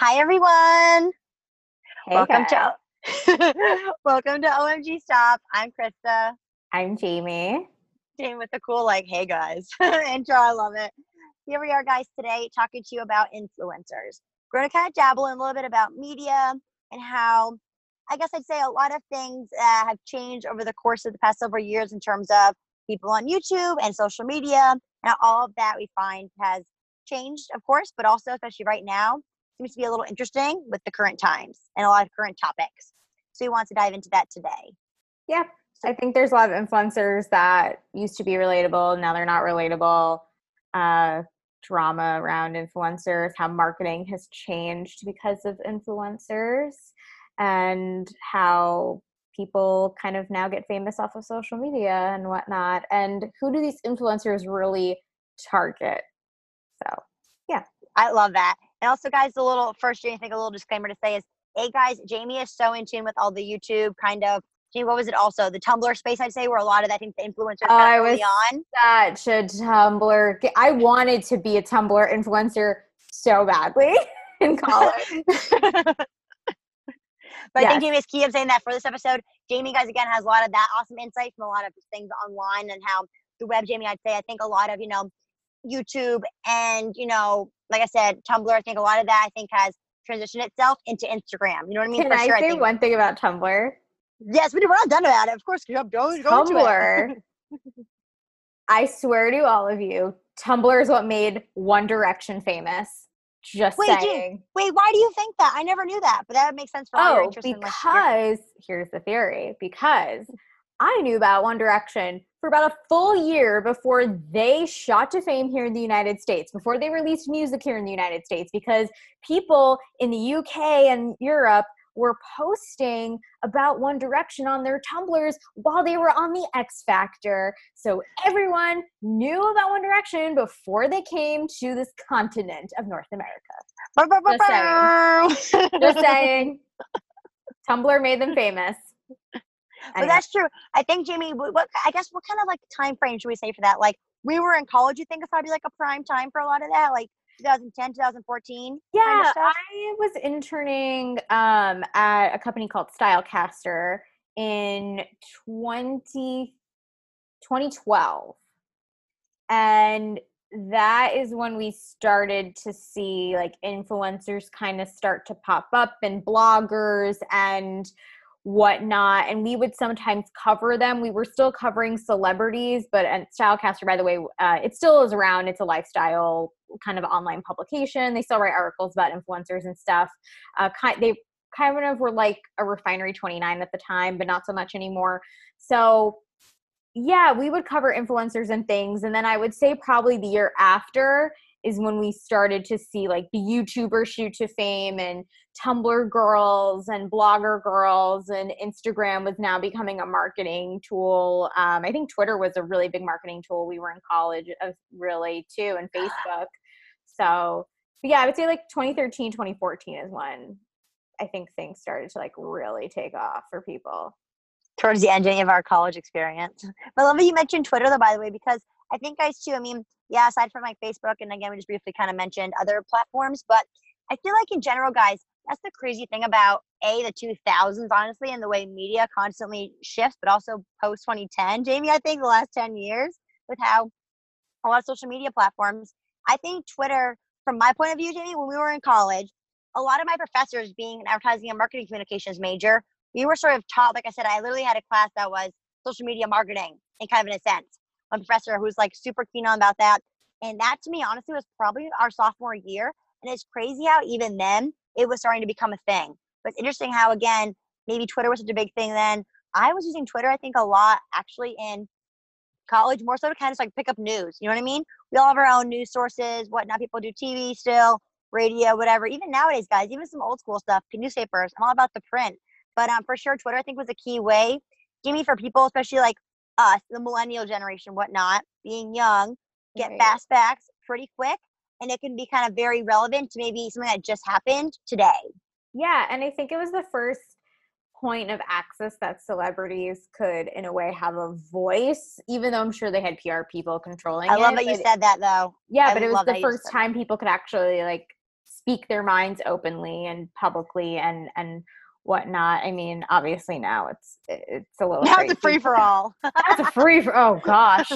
Hi everyone. Hey welcome guys. to welcome to OMG Stop. I'm Krista. I'm Jamie. Jane with the cool like, hey guys intro. I love it. Here we are, guys, today talking to you about influencers. We're gonna kind of dabble in a little bit about media and how I guess I'd say a lot of things uh, have changed over the course of the past several years in terms of people on YouTube and social media, and all of that we find has changed, of course, but also especially right now seems to be a little interesting with the current times and a lot of current topics. So we want to dive into that today. Yeah, I think there's a lot of influencers that used to be relatable, now they're not relatable. Uh, drama around influencers, how marketing has changed because of influencers, and how people kind of now get famous off of social media and whatnot. And who do these influencers really target? So, yeah. I love that. And also, guys, a little first, I think a little disclaimer to say is, hey, guys, Jamie is so in tune with all the YouTube kind of. Jamie, what was it also? The Tumblr space, I'd say, where a lot of, I think, the influencers Oh, I was- on. Such a Tumblr. I wanted to be a Tumblr influencer so badly in college. But I think Jamie is key of saying that for this episode. Jamie, guys, again, has a lot of that awesome insight from a lot of things online and how the web, Jamie, I'd say, I think a lot of, you know, YouTube and, you know, like I said, Tumblr, I think a lot of that, I think, has transitioned itself into Instagram. You know what I mean? Can for I sure. I say think. one thing about Tumblr? Yes, we, we're not done about it. Of course, go it. Tumblr. I swear to all of you, Tumblr is what made One Direction famous. Just Wait, saying. Wait, why do you think that? I never knew that, but that makes sense for all your Oh, interest in like because here's the theory. Because I knew about One Direction for about a full year before they shot to fame here in the United States, before they released music here in the United States, because people in the UK and Europe were posting about One Direction on their Tumblrs while they were on the X Factor. So everyone knew about One Direction before they came to this continent of North America. Just saying. Just saying. Tumblr made them famous. But that's true. I think Jamie, what I guess what kind of like time frame should we say for that? Like we were in college. You think it's probably like a prime time for a lot of that, like 2010, 2014. yeah, kind of? I was interning um, at a company called Stylecaster in 20, 2012. And that is when we started to see like influencers kind of start to pop up and bloggers and whatnot and we would sometimes cover them. We were still covering celebrities but and stylecaster by the way uh, it still is around. It's a lifestyle kind of online publication. They still write articles about influencers and stuff. Uh, kind, they kind of were like a refinery 29 at the time but not so much anymore. So yeah we would cover influencers and things and then i would say probably the year after is when we started to see like the YouTuber shoot to fame and Tumblr girls and blogger girls and Instagram was now becoming a marketing tool. Um, I think Twitter was a really big marketing tool. We were in college, uh, really too, and Facebook. So, yeah, I would say like 2013, 2014 is when I think things started to like really take off for people. towards the ending of our college experience. But I love that you mentioned Twitter, though, by the way, because I think guys too. I mean, yeah, aside from like Facebook, and again, we just briefly kind of mentioned other platforms, but I feel like in general, guys, that's the crazy thing about a the 2000s, honestly, and the way media constantly shifts, but also post 2010, Jamie. I think the last 10 years with how a lot of social media platforms. I think Twitter, from my point of view, Jamie, when we were in college, a lot of my professors, being an advertising and marketing communications major, we were sort of taught, like I said, I literally had a class that was social media marketing in kind of in a sense. One professor who's like super keen on about that. And that to me, honestly, was probably our sophomore year. And it's crazy how even then it was starting to become a thing. But it's interesting how, again, maybe Twitter was such a big thing then. I was using Twitter, I think, a lot actually in college, more so to kind of like pick up news. You know what I mean? We all have our own news sources, whatnot. People do TV still, radio, whatever. Even nowadays, guys, even some old school stuff, newspapers. I'm all about the print. But um, for sure, Twitter I think was a key way, Jimmy, for people, especially like us, the millennial generation, whatnot, being young, get Right. fast facts pretty quick, and it can be kind of very relevant to maybe something that just happened today. Yeah, and I think it was the first point of access that celebrities could, in a way, have a voice, even though I'm sure they had PR people controlling it. I love it. that you said that though. Yeah, I but it was the that first time people could actually like speak their minds openly and publicly and and whatnot. I mean, obviously now it's it's a little now it's a free for all. it's a free for oh gosh,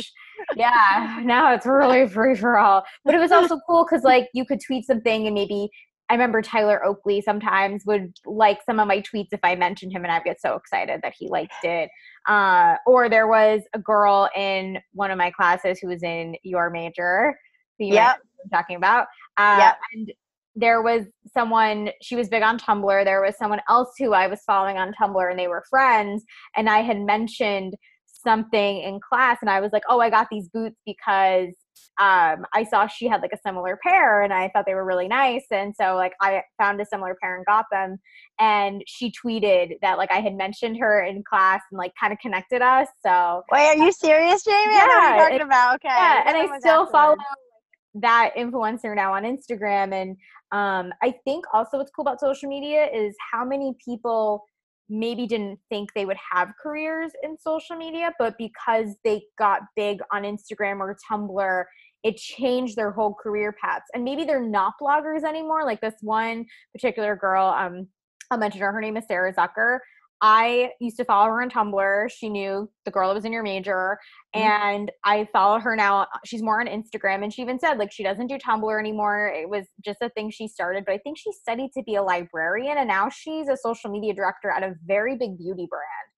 yeah. Now it's really free for all. But it was also cool because like you could tweet something and maybe I remember Tyler Oakley sometimes would like some of my tweets if I mentioned him, and I'd get so excited that he liked it. Uh, or there was a girl in one of my classes who was in your major, who you Yep. I'm talking about. Uh, Yep. And there was someone, she was big on Tumblr. There was someone else who I was following on Tumblr, and they were friends. And I had mentioned something in class, and I was like, oh, I got these boots because um, I saw she had like a similar pair and I thought they were really nice. And so like I found a similar pair and got them. And she tweeted that like I had mentioned her in class and like kind of connected us. So Wait, are you serious, Jamie? I know what Yeah, you're talking about. Okay. yeah, and I still follow. That influencer now on Instagram. And um, I think also what's cool about social media is how many people maybe didn't think they would have careers in social media, but because they got big on Instagram or Tumblr, it changed their whole career paths. And maybe they're not bloggers anymore. Like this one particular girl, um, I'll mention her. Her name is Sara Zucker. I used to follow her on Tumblr. She knew the girl that was in your major, Mhm. and I follow her now. She's more on Instagram, and she even said like she doesn't do Tumblr anymore. It was just a thing she started, but I think she studied to be a librarian, and now she's a social media director at a very big beauty brand.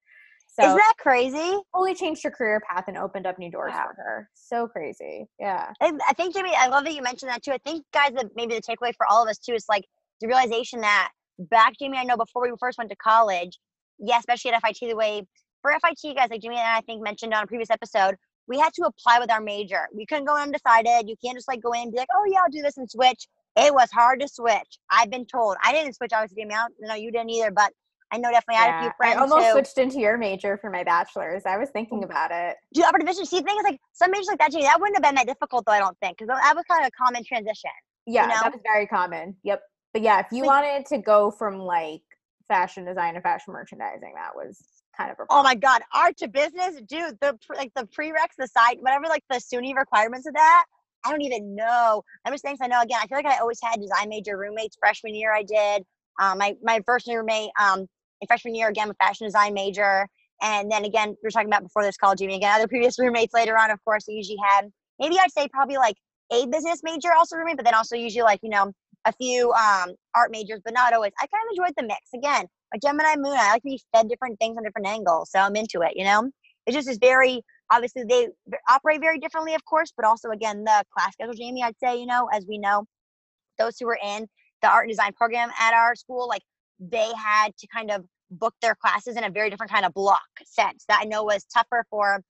So Isn't that crazy? totally changed her career path and opened up new doors Wow. for her. So crazy, yeah. I, I think Jamie, I love that you mentioned that too. I think, guys, that maybe the takeaway for all of us too is like the realization that back, Jamie, I know before we first went to college, yeah, especially at FIT, the way for FIT guys, like Jimmy and I, I think mentioned on a previous episode, we had to apply with our major. We couldn't go undecided. You can't just like go in and be like, oh yeah, I'll do this and switch. It was hard to switch. I've been told. I didn't switch obviously. I don't know you didn't either, but I know definitely I had a few friends I almost who switched into your major for my bachelor's. I was thinking mm. about it. do upper division. See, the thing is like some majors like that, Jamie, that wouldn't have been that difficult though. I don't think because that was kind of a common transition. Yeah, know? that was very common. Yep. But yeah, if you Like- wanted to go from like fashion design and fashion merchandising, that was kind of a Oh my god, art to business, dude. The like the prereqs, the side, whatever, like the SUNY requirements of that. I don't even know. I'm just saying, I know again. I feel like I always had design major roommates. Freshman year, I did. Um, my my first roommate, um, in freshman year again, with fashion design major, and then again, we were talking about before this call, Jimmy. Again, other previous roommates later on, of course, usually had maybe I'd say probably like a business major also roommate, but then also usually like you know a few um art majors, but not always. I kind of enjoyed the mix. Again, a Gemini Moon, I like to be fed different things on different angles, so I'm into it. You know, it just is very obviously they operate very differently, of course, but also again the class schedule, Jamie. I'd say you know as we know, those who were in the art and design program at our school, like they had to kind of book their classes in a very different kind of block sense that I know was tougher for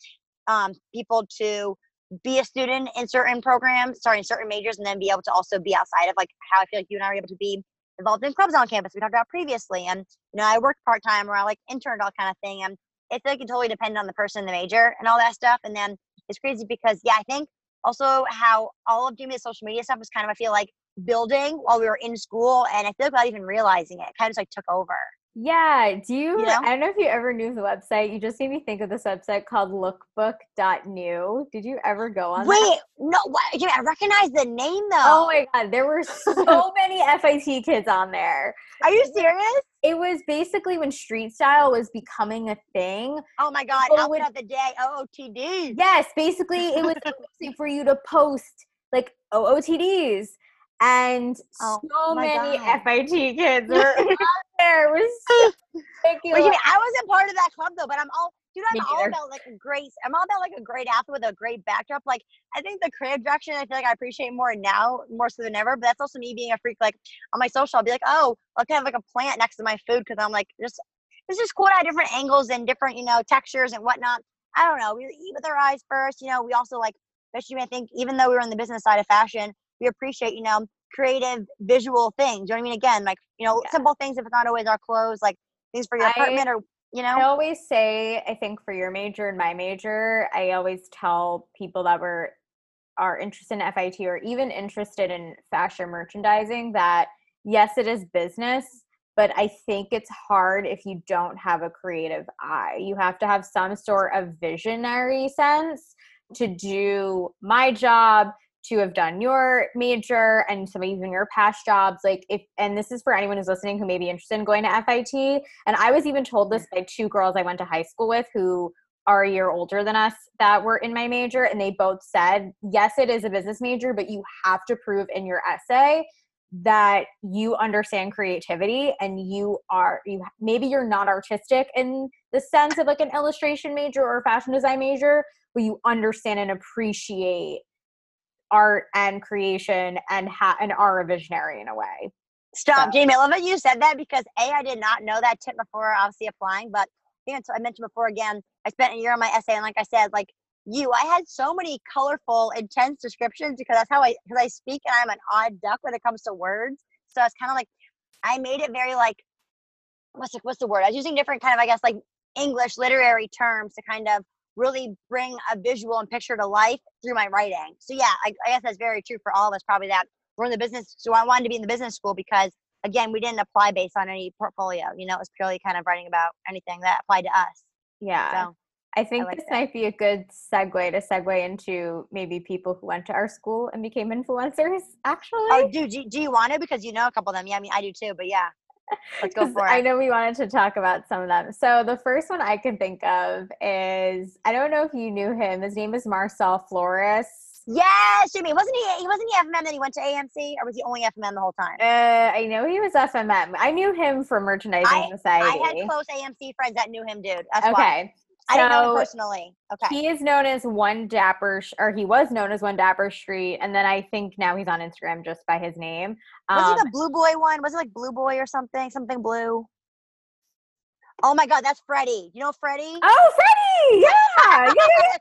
um, people to be a student in certain programs, sorry, in certain majors, and then be able to also be outside of like how I feel like you and I are able to be involved in clubs on campus. We talked about previously, and you know I worked part time or I like interned all kind of thing, and I feel like it totally depended on the person the major and all that stuff. And then it's crazy because yeah, I think also how all of Jimmy's social media stuff was kind of I feel like building while we were in school, and I feel like without even realizing it, it kind of just like took over. Yeah. Do you, You know? I don't know if you ever knew the website. You just made me think of this website called lookbook.nu. Did you ever go on that? Wait, no, what? I recognize the name oh though. Oh my god, there were so many FIT kids on there. Are you serious? It was basically when street style was becoming a thing. Oh my god, People outfit of the day, OOTD. Yes, basically it was for you to post like OOTDs. And Oh so many God. FIT kids were on there. It was so ridiculous. I wasn't part of that club though, but I'm all dude, I'm Me all neither. about like a great I'm all about like a great athlete with a great backdrop. Like I think the creative direction I feel like I appreciate more now, more so than ever. But that's also me being a freak. Like on my social, I'll be like, oh, I'll have like a plant next to my food because I'm like just it's just cool to have different angles and different, you know, textures and whatnot. I don't know. We eat with our eyes first, you know, we also like especially I think even though we were on the business side of fashion, we appreciate, you know, creative visual things. You know what I mean? Again, like, you know, Yeah. simple things if it's not always our clothes, like things for your I- apartment or you know. I always say, I think for your major and my major, I always tell people that were are interested in FIT or even interested in fashion merchandising that yes, it is business, but I think it's hard if you don't have a creative eye. You have to have some sort of visionary sense to do my job, to have done your major and some even your past jobs like if and this is for anyone who's listening who may be interested in going to FIT and I was even told this by two girls I went to high school with who are a year older than us that were in my major and they both said yes it is a business major but you have to prove in your essay that you understand creativity and you are you maybe you're not artistic in the sense of like an illustration major or a fashion design major but you understand and appreciate art and creation and ha- and are a visionary in a way Stop, so. Jamie. I love that you said that because A, I did not know that tip before obviously applying, but I think I mentioned before again, I spent a year on my essay and like I said, like you, I had so many colorful, intense descriptions because that's how I because I speak and I'm an odd duck when it comes to words. So it's kind of like I made it very like what's the, what's the word? I was using different kind of I guess like English literary terms to kind of really bring a visual and picture to life through my writing. So yeah, I, I guess that's very true for all of us. Probably that we're in the business. So I wanted to be in the business school because again, we didn't apply based on any portfolio. You know, it was purely kind of writing about anything that applied to us. Yeah. So I think I like this that. might be a good segue to segue into maybe people who went to our school and became influencers. Oh, actually, oh, do do, do you want to? Because you know a couple of them. Yeah, I mean, I do too. But yeah, let's go for it. I know we wanted to talk about some of them. So the first one I can think of is I don't know if you knew him. His name is Marcel Floruss. Yes, Jimmy. Wasn't he? He wasn't he FMM. Then he went to AMC, or was he only FMM the whole time? Uh, I know he was FMM. I knew him from Merchandising I, Society. I had close AMC friends that knew him, dude. That's okay. Why. I know personally. Okay. He is known as One Dapper, or he was known as One Dapper Street, and then I think now he's on Instagram just by his name. Um, was he the um, Blue Boy one? Was it like Blue Boy or something? Something blue. Oh my God, that's Freddie. You know Freddie? Oh, Freddie! Yeah, yeah,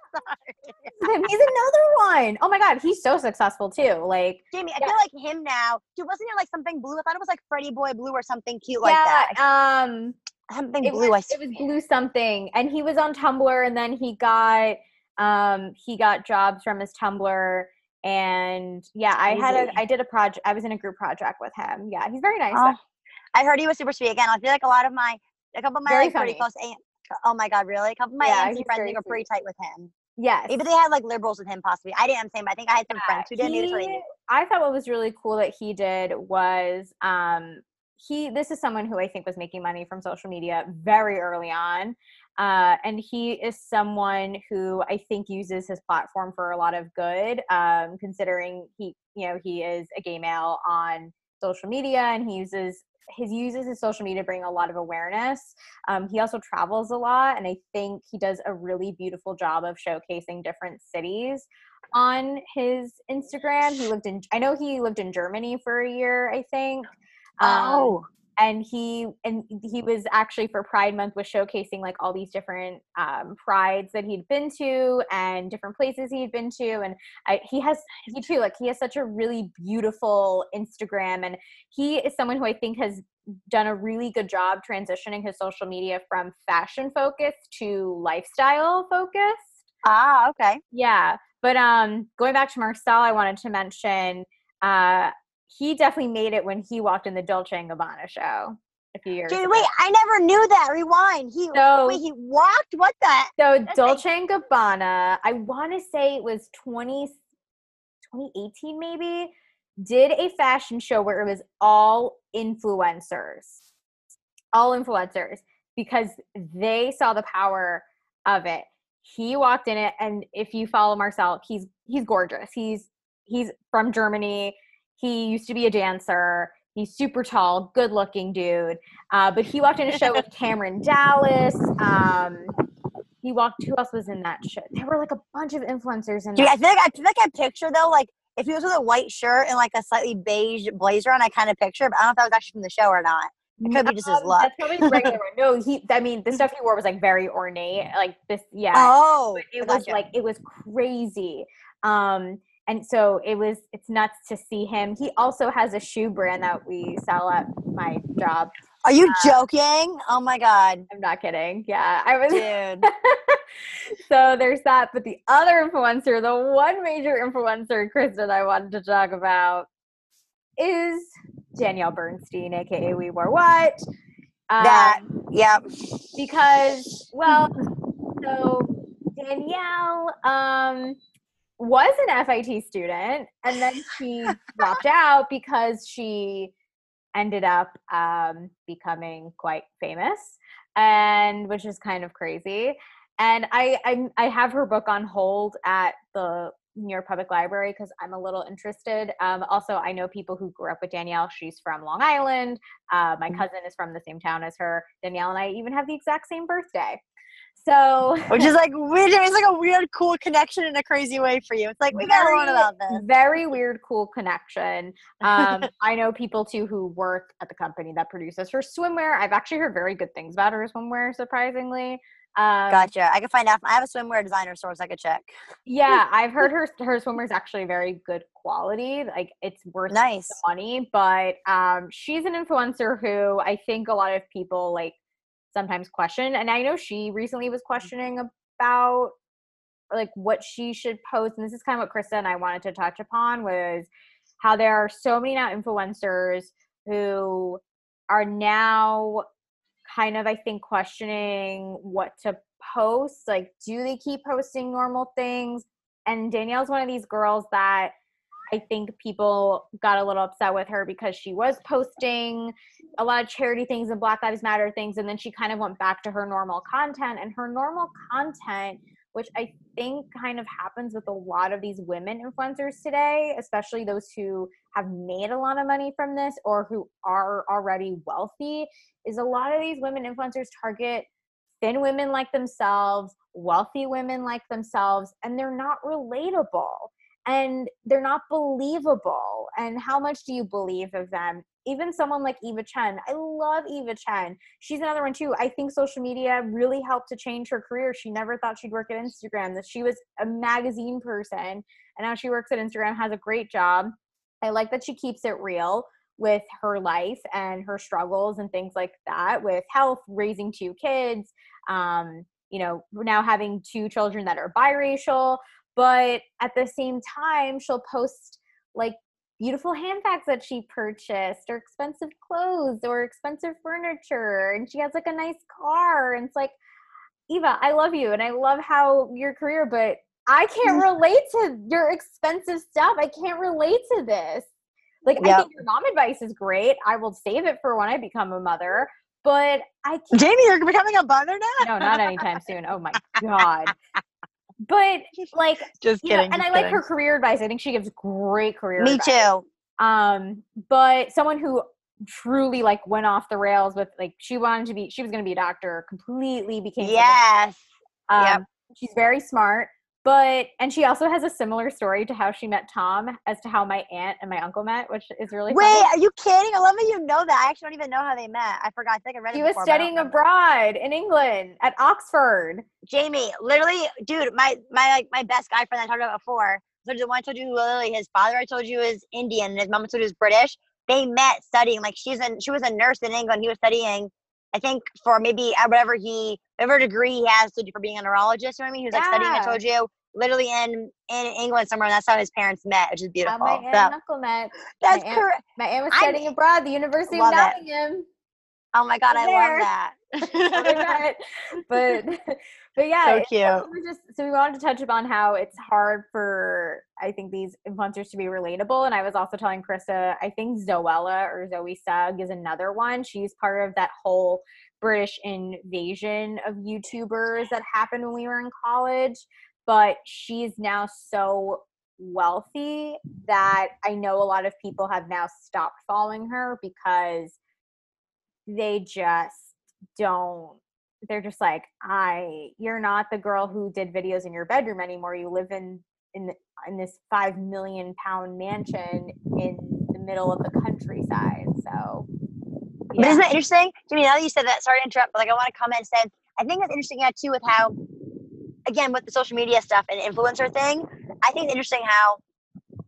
yeah. he's another one. Oh my God, he's so successful too. Like Jamie, I yeah. feel like him now. Dude, wasn't it like something blue? I thought it was like Freddie Boy Blue or something cute like that. Um, something it blue. Was, it was blue something, and he was on Tumblr, and then he got um he got jobs from his Tumblr. And yeah, I had a I did a project. I was in a group project with him. Yeah, he's very nice. Oh, I heard he was super sweet. Again, I feel like a lot of my a couple of my like, pretty close. oh my god, really? A couple of my yeah, AMC friends were pretty tight with him. Yes. Maybe they had like liberals with him possibly. I didn't I'm saying, but I think I had some yeah, friends who did. He, I thought what was really cool that he did was um he this is someone who I think was making money from social media very early on. Uh, and he is someone who I think uses his platform for a lot of good, um, considering he, you know, he is a gay male on social media and he uses his uses his social media to bring a lot of awareness. Um, he also travels a lot, and I think he does a really beautiful job of showcasing different cities on his Instagram. He lived in, I know he lived in Germany for a year, I think. Um, oh, and he and he was actually for pride month was showcasing like all these different um, prides that he'd been to and different places he'd been to and I, he has he too like he has such a really beautiful instagram and he is someone who i think has done a really good job transitioning his social media from fashion focused to lifestyle focused. Ah okay. Yeah but um going back to marcel i wanted to mention uh he definitely made it when he walked in the Dolce and Gabbana show a few years. Dude, ago. wait, I never knew that. Rewind. He so, wait, he walked. What the? So Dolce and Gabbana, I want to say it was 20, 2018 maybe, did a fashion show where it was all influencers, all influencers, because they saw the power of it. He walked in it, and if you follow Marcel, he's he's gorgeous. He's he's from Germany he used to be a dancer. He's super tall, good looking dude. Uh, but he walked in a show with Cameron Dallas. Um, he walked. Who else was in that show? There were like a bunch of influencers in. Dude, I feel like I feel like I picture though, like if he was with a white shirt and like a slightly beige blazer on, I kind of picture. But I don't know if that was actually from the show or not. It could be just his look. That's probably regular. no, he. I mean, the stuff he wore was like very ornate, like this. Yeah. Oh, but it was like it was crazy. Um, and so it was it's nuts to see him. He also has a shoe brand that we sell at my job. Are you uh, joking? Oh my god. I'm not kidding. Yeah i was Dude. so there's that. But the other influencer the one major influencer kristen i wanted to talk about is danielle bernstein aka we wore what? Um, that yep. because well so danielle um was an FIT student and then she dropped out because she ended up um, becoming quite famous and which is kind of crazy and I, I i have her book on hold at the New York Public Library because I'm a little interested. Um, also, I know people who grew up with Danielle. She's from Long Island. Uh, my mm-hmm. cousin is from the same town as her. Danielle and I even have the exact same birthday. So, which is like weird. It's like a weird, cool connection in a crazy way for you. It's like we gotta learn about this. Very weird, cool connection. Um, I know people too who work at the company that produces her swimwear. I've actually heard very good things about her swimwear, surprisingly. Um, gotcha. I can find out. I have a swimwear designer source. I could check. Yeah, I've heard her her swimwear is actually very good quality. Like it's worth nice money. But um, she's an influencer who I think a lot of people like sometimes question. And I know she recently was mm-hmm. questioning about like what she should post. And this is kind of what Krista and I wanted to touch upon was how there are so many now influencers who are now kind of I think questioning what to post. Like, do they keep posting normal things? And Danielle's one of these girls that I think people got a little upset with her because she was posting a lot of charity things and Black Lives Matter things. And then she kind of went back to her normal content. And her normal content which I think kind of happens with a lot of these women influencers today, especially those who have made a lot of money from this or who are already wealthy, is a lot of these women influencers target thin women like themselves, wealthy women like themselves, and they're not relatable and they're not believable. And how much do you believe of them? even someone like Eva Chen, I love Eva Chen. She's another one too. I think social media really helped to change her career. She never thought she'd work at Instagram. That she was a magazine person, and now she works at Instagram, has a great job. I like that she keeps it real with her life and her struggles and things like that with health, raising two kids, um, you know, now having two children that are biracial. But at the same time, she'll post like beautiful handbags that she purchased or expensive clothes or expensive furniture and she has like a nice car and it's like eva i love you and i love how your career but i can't relate to your expensive stuff i can't relate to this like yep. i think your mom advice is great i will save it for when i become a mother but i can't. jamie you're becoming a mother now no not anytime soon oh my god but like just kidding. Know, and I kidding. like her career advice. I think she gives great career. Advice. Me advice. too. Um, but someone who truly like went off the rails with like she wanted to be she was going to be a doctor completely became yes um, yep. she's very smart but and she also has a similar story to how she met Tom as to how my aunt and my uncle met, which is really wait. Funny. Are you kidding? I love that you know that. I actually don't even know how they met. I forgot. I think I read. It was before, studying abroad in England at Oxford. Jamie, literally, dude, my my like my best guy friend I talked about before. So the one I told you, literally, his father I told you is Indian, and his mom told you is British. They met studying. Like she's a she was a nurse in England. He was studying I think for maybe uh, whatever he, whatever degree he has to do for being a neurologist. You know what I mean? He was like studying. I told you literally in in England somewhere, and that's how his parents met, which is beautiful. How my aunt so, and uncle met. That's my correct. My aunt was studying I'm, abroad, the University of Nottingham. It. Oh my god, I there. love that. but but yeah, so cute. We just so we wanted to touch upon how it's hard for I think these influencers to be relatable. And I was also telling Krista, I think Zoella or Zoe Sugg is another one. She's part of that whole British invasion of YouTubers that happened when we were in college but she's now so wealthy that I know a lot of people have now stopped following her because they just don't they're just like I you're not the girl who did videos in your bedroom anymore you live in in the, in this 5 million pound mansion in the middle of the countryside so yeah. But isn't that interesting? Jimmy, now that you said that, sorry to interrupt, but like I want to comment and say I think it's interesting yeah, too with how again with the social media stuff and influencer thing, I think it's interesting how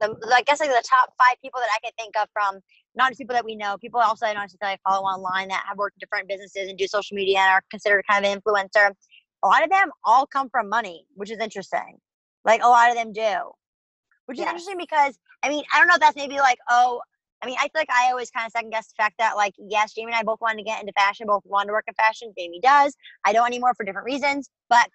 the I guess like the top five people that I can think of from not just people that we know, people also I don't necessarily follow online that have worked in different businesses and do social media and are considered kind of an influencer. A lot of them all come from money, which is interesting. Like a lot of them do, which is interesting because I mean I don't know if that's maybe like oh I mean I feel like I always kind of second guess the fact that like yes Jamie and I both wanted to get into fashion, both wanted to work in fashion. Jamie does. I don't anymore for different reasons, but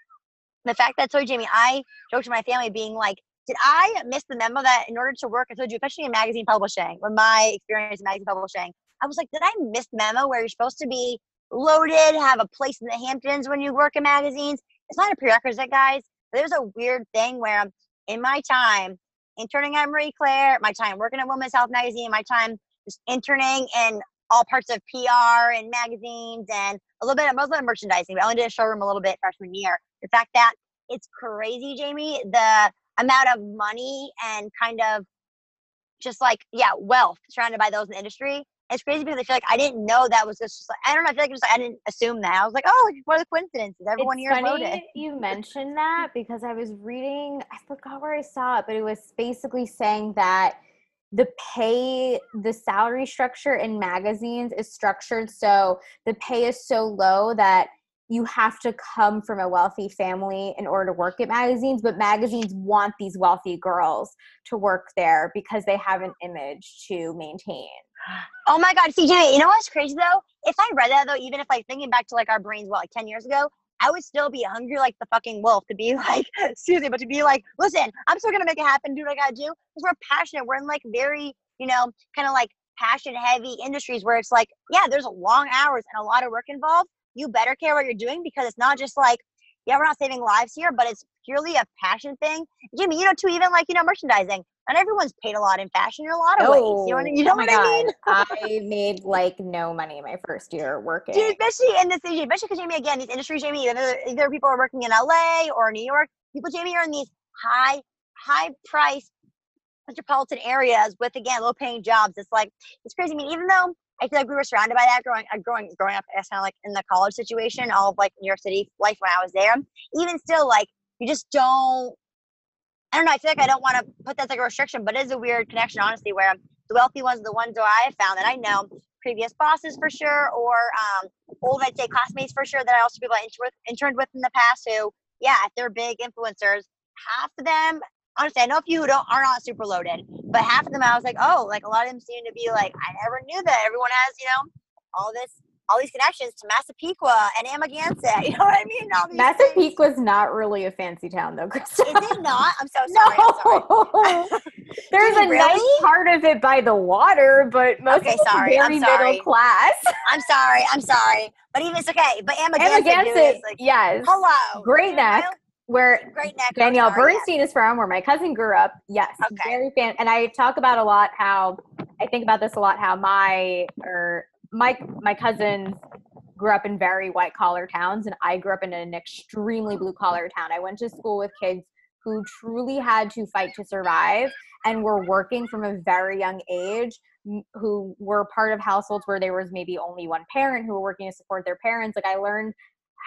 the fact that so Jamie, I joke to my family being like, did I miss the memo that in order to work, I told you, especially in magazine publishing, with my experience in magazine publishing, I was like, did I miss memo where you're supposed to be loaded, have a place in the Hamptons when you work in magazines? It's not a prerequisite, guys. But there's a weird thing where in my time interning at Marie Claire, my time working at Women's Health Magazine, my time just interning in all parts of PR and magazines and a little bit of, bit merchandising. But I only did a showroom a little bit freshman year. The fact that it's crazy, Jamie, the amount of money and kind of just like, yeah, wealth surrounded by those in the industry. It's crazy because I feel like I didn't know that was just like, I don't know. I feel like, just, like I didn't assume that. I was like, oh, what are the coincidences? Everyone it's here funny loaded. you mentioned that because I was reading, I forgot where I saw it, but it was basically saying that the pay, the salary structure in magazines is structured so the pay is so low that you have to come from a wealthy family in order to work at magazines, but magazines want these wealthy girls to work there because they have an image to maintain. Oh my God, CJ, you know what's crazy though? If I read that though, even if like thinking back to like our brains, what, like 10 years ago, I would still be hungry like the fucking wolf to be like, excuse me, but to be like, listen, I'm still gonna make it happen, do what I gotta do. Because we're passionate. We're in like very, you know, kind of like passion heavy industries where it's like, yeah, there's long hours and a lot of work involved. You better care what you're doing because it's not just like, yeah, we're not saving lives here, but it's purely a passion thing. Jimmy, you know, too, even like, you know, merchandising. And everyone's paid a lot in fashion in a lot of ways. You know what, you oh know oh what I mean? I made like no money my first year working. Dude, especially in this industry, especially because Jamie, again, these industries, Jamie, either, either people are working in LA or New York. People, Jamie, are in these high, high price metropolitan areas with again low paying jobs. It's like it's crazy. I mean, even though I feel like we were surrounded by that growing, uh, growing, growing up, as kind of like in the college situation, all of like New York City life when I was there. Even still, like you just don't. I don't know. I feel like I don't want to put that as like a restriction, but it is a weird connection, honestly, where the wealthy ones, are the ones that I have found that I know, previous bosses for sure, or um, old, I'd say, classmates for sure that I also people I interned with, interned with in the past who, yeah, if they're big influencers, half of them, honestly, I know a few who don't are not super loaded, but half of them I was like, oh, like a lot of them seem to be like, I never knew that everyone has, you know, all this all these connections to Massapequa and Amagansett. You know what I mean? All these things. Massapequa's not really a fancy town though, Krista. Is it not? I'm so sorry. I'm sorry. There's a you nice part of it by the water, but most Okay, sorry, I'm very sorry. middle class. I'm sorry. I'm sorry. But even it's okay. But Amagansett, Amagansett, is like, yes. hello. Great neck, where Great neck. Danielle Bernstein is from, where my cousin grew up. Yes, Okay. very fan. And I talk about a lot how I think about this a lot. How my or my my cousins grew up in very white collar towns, and I grew up in an extremely blue collar town. I went to school with kids who truly had to fight to survive and were working from a very young age who were part of households where there was maybe only one parent who were working to support their parents like i learned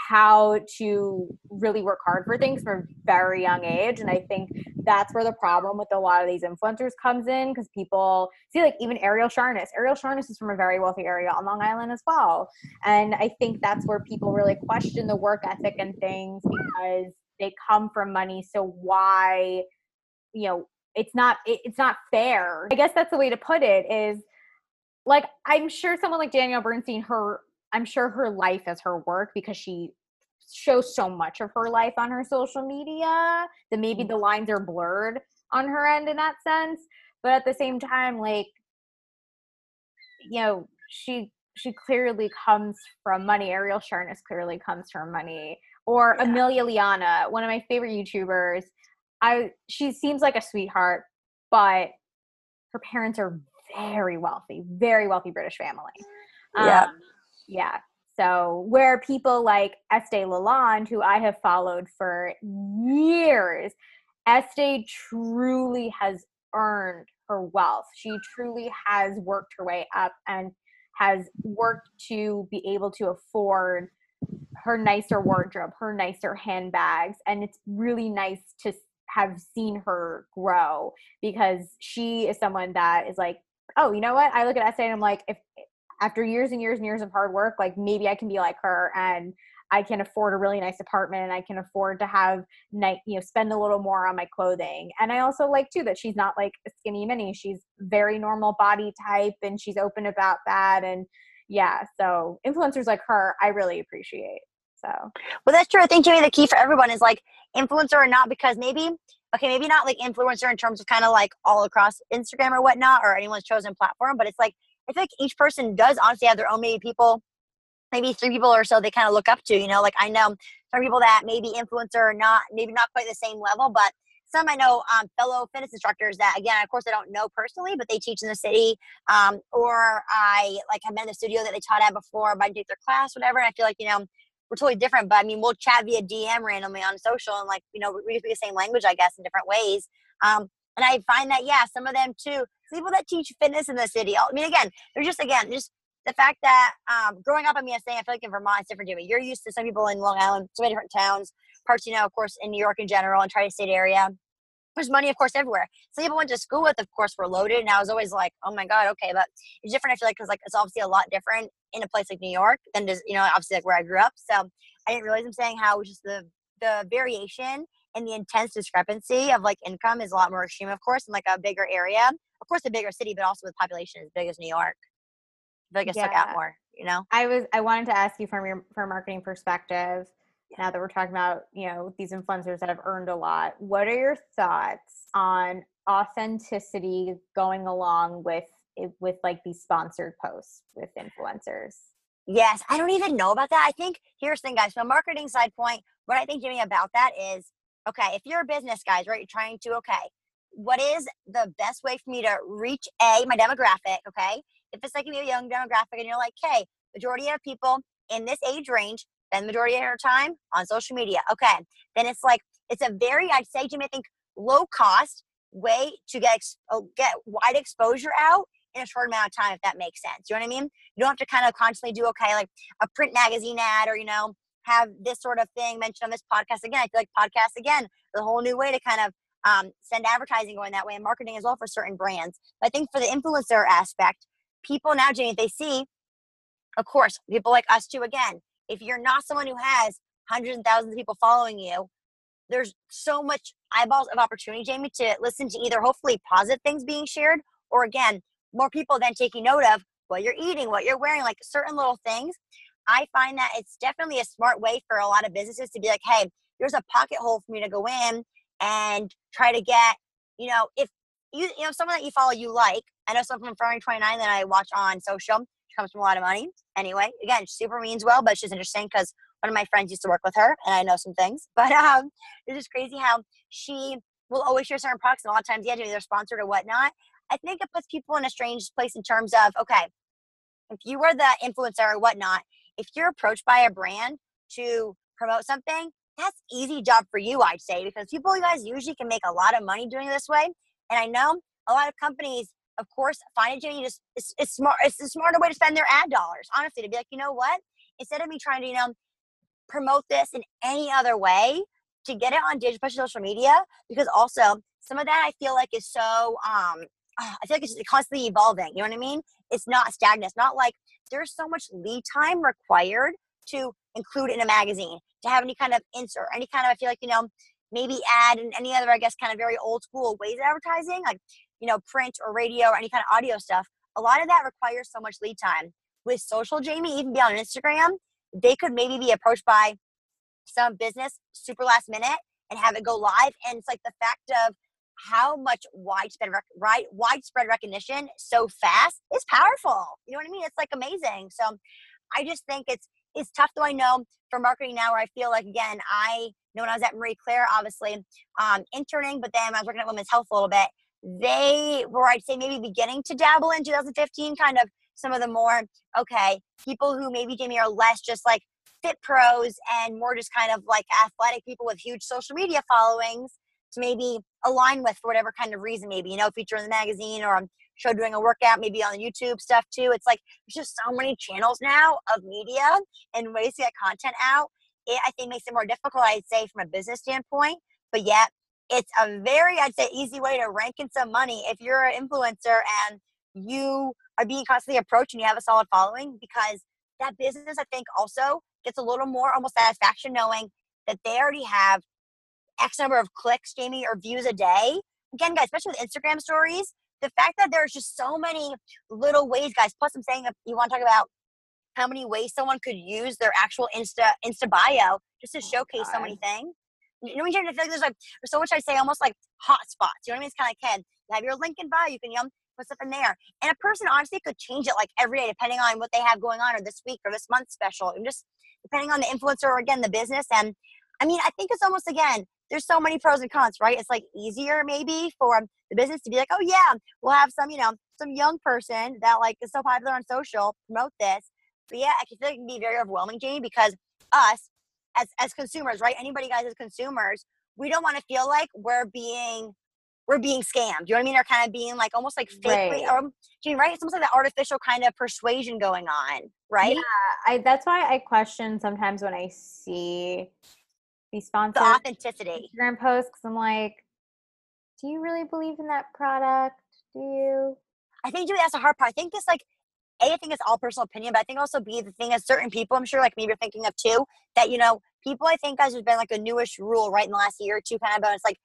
how to really work hard for things from a very young age. And i think that's where the problem with a lot of these influencers comes in because people see like even Arielle Charnas. Arielle Charnas is from a very wealthy area on long island as well. And i think that's where people really question the work ethic and things because they come from money. So why you know it's not it, it's not fair. I guess that's the way to put it is like i'm sure someone like danielle bernstein her i'm sure her life is her work because she shows so much of her life on her social media that maybe the lines are blurred on her end in that sense but at the same time like you know she she clearly comes from money Arielle Charnas clearly comes from money or Yeah. amelia liana one of my favorite youtubers. I she seems like a sweetheart but her parents are very wealthy very wealthy british family. Um, yeah so where people like estee lalonde who i have followed for years estee truly has earned her wealth she truly has worked her way up and has worked to be able to afford her nicer wardrobe, her nicer handbags, and it's really nice to have seen her grow because she is someone that is like, oh, you know what? I look at Estee and I'm like, if after years and years and years of hard work, like maybe I can be like her and I can afford a really nice apartment and I can afford to have night, you know, spend a little more on my clothing. And I also like too that she's not like a skinny mini. She's very normal body type and she's open about that. And yeah, so influencers like her, I really appreciate. So Well, that's true. I think, Jamie, the key for everyone is like influencer or not, because maybe okay, maybe not like influencer in terms of kind of like all across Instagram or whatnot or anyone's chosen platform, but it's like I feel like each person does honestly have their own maybe people, maybe three people or so they kind of look up to. You know, like I know some people that maybe influencer or not, maybe not quite the same level, but some I know um, fellow fitness instructors that again, of course, I don't know personally, but they teach in the city, um, or I like have been in the studio that they taught at before, but I take their class, whatever. And I feel like you know we're totally different, but I mean we'll chat via DM randomly on social, and like you know we speak the same language, I guess, in different ways. Um, and I find that yeah, some of them too, people that teach fitness in the city. I mean, again, they're just again just the fact that um, growing up, I mean, I I feel like in Vermont it's different. Jimmy, you're used to some people in Long Island, so many different towns, parts, you know, of course, in New York in general, and tri-state area there's money, of course, everywhere. Some people went to school with, of course, were loaded. And I was always like, oh my God, okay. But it's different, I feel like, because like it's obviously a lot different in a place like New York than just, you know, obviously like where I grew up. So I didn't realize I'm saying how just the, the variation and the intense discrepancy of like income is a lot more extreme, of course, in like a bigger area. Of course, a bigger city, but also with population as big as New York. I feel like it yeah. stuck out more, you know? I was, I wanted to ask you from your, from a marketing perspective, now that we're talking about you know these influencers that have earned a lot what are your thoughts on authenticity going along with eh, with like these sponsored posts with influencers yes i don't even know about that i think here's the thing guys from a marketing side point what i think jimmy about that is okay if you're a business guys right you're trying to okay what is the best way for me to reach a my demographic okay if it's like a young demographic and you're like hey majority of people in this age range spend majority of your time on social media. Okay, then it's like it's a very I'd say Jimmy, I think low cost way to get oh, get wide exposure out in a short amount of time, if that makes sense. You know what I mean? You don't have to kind of constantly do okay, like a print magazine ad or you know have this sort of thing mentioned on this podcast again. I feel like podcasts again, the whole new way to kind of um, send advertising going that way and marketing as well for certain brands. But I think for the influencer aspect, people now, Jamie, they see, of course, people like us too. Again, if you're not someone who has hundreds and thousands of people following you, there's so much eyeballs of opportunity, Jamie, to listen to either hopefully positive things being shared or again, more people then taking note of what you're eating, what you're wearing, like certain little things. I find that it's definitely a smart way for a lot of businesses to be like, hey, there's a pocket hole for me to go in and try to get, you know, if you, you know, someone that you follow you like. I know someone from Refinery 29 that I watch on social She comes from a lot of money. Anyway, again, super means well, but she's interesting because one of my friends used to work with her and I know some things. But um, it's just crazy how she will always share certain products and a lot of times, yeah, they're sponsored or whatnot. I think it puts people in a strange place in terms of, okay, if you were the influencer or whatnot, if you're approached by a brand to promote something, that's easy job for you, I'd say, because people you guys usually can make a lot of money doing this way. And I know a lot of companies of course, find a gym. You just it's, it's smart. It's a smarter way to spend their ad dollars. Honestly, to be like, you know what? Instead of me trying to you know promote this in any other way, to get it on digital, social media, because also some of that I feel like is so um I feel like it's constantly evolving. You know what I mean? It's not stagnant. It's not like there's so much lead time required to include in a magazine, to have any kind of insert, any kind of I feel like you know maybe ad and any other I guess kind of very old school ways of advertising. Like you know, print or radio or any kind of audio stuff, a lot of that requires so much lead time. With social, Jamie, even beyond Instagram, they could maybe be approached by some business super last minute and have it go live. And it's like the fact of how much widespread right, widespread recognition so fast is powerful. You know what I mean? It's like amazing. So I just think it's it's tough though I know for marketing now where I feel like again I know when I was at Marie Claire obviously um, interning, but then I was working at Women's Health a little bit they were, I'd say, maybe beginning to dabble in 2015, kind of some of the more, okay, people who maybe, Jamie, are less just like fit pros and more just kind of like athletic people with huge social media followings to maybe align with for whatever kind of reason, maybe, you know, feature in the magazine or I'm show doing a workout, maybe on YouTube stuff too. It's like there's just so many channels now of media and ways to get content out. It, I think, makes it more difficult, I'd say, from a business standpoint. But yet, it's a very, I'd say, easy way to rank in some money if you're an influencer and you are being constantly approached and you have a solid following because that business, I think, also gets a little more almost satisfaction knowing that they already have X number of clicks, Jamie, or views a day. Again, guys, especially with Instagram stories, the fact that there's just so many little ways, guys. Plus, I'm saying if you want to talk about how many ways someone could use their actual Insta Insta bio just to oh showcase so many things you know, what I feel like there's like there's so much I say almost like hot spots. You know what I mean? It's kind of like, hey, you have your link in bio. You can you know put stuff in there, and a person honestly could change it like every day depending on what they have going on or this week or this month special, and just depending on the influencer or again the business. And I mean, I think it's almost again there's so many pros and cons, right? It's like easier maybe for um, the business to be like, oh yeah, we'll have some, you know, some young person that like is so popular on social promote this. But yeah, I can feel like it can be very overwhelming, Jamie, because us as as consumers, right? Anybody guys as consumers, we don't want to feel like we're being we're being scammed. You know what I mean? Or kind of being like almost like fake, Right. or, Jamie, right? It's almost like that artificial kind of persuasion going on, right? Yeah, I that's why I question sometimes when I see these The sponsored authenticity. Instagram posts because I'm like, do you really believe in that product? Do you? I think Julie, that's the hard part. I think it's like A, I think it's all personal opinion, but I think also B, the thing is certain people, I'm sure like maybe you're thinking of too, that you know, people I think guys there's been like a newish rule right in the last year or two kind of but it's like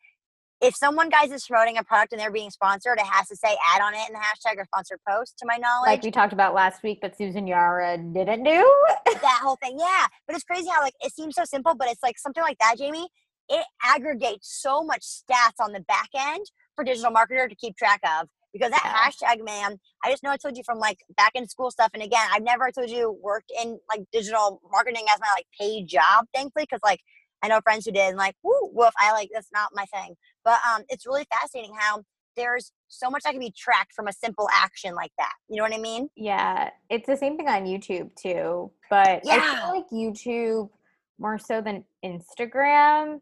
if someone guys is promoting a product and they're being sponsored, it has to say ad on it in the hashtag or sponsored post to my knowledge. Like we talked about last week, but Susan Yara didn't do. that whole thing. Yeah. But it's crazy how like it seems so simple, but it's like something like that, Jamie. It aggregates so much stats on the back end for digital marketer to keep track of. Because that Yeah. hashtag, man, I just know I told you from like back in school stuff. And again, I've never told you worked in like digital marketing as my like paid job, thankfully, because like I know friends who did and like, woo, woof, I like that's not my thing. But um it's really fascinating how there's so much that can be tracked from a simple action like that. You know what I mean? Yeah, it's the same thing on YouTube too. But I Yeah. feel like YouTube more so than Instagram.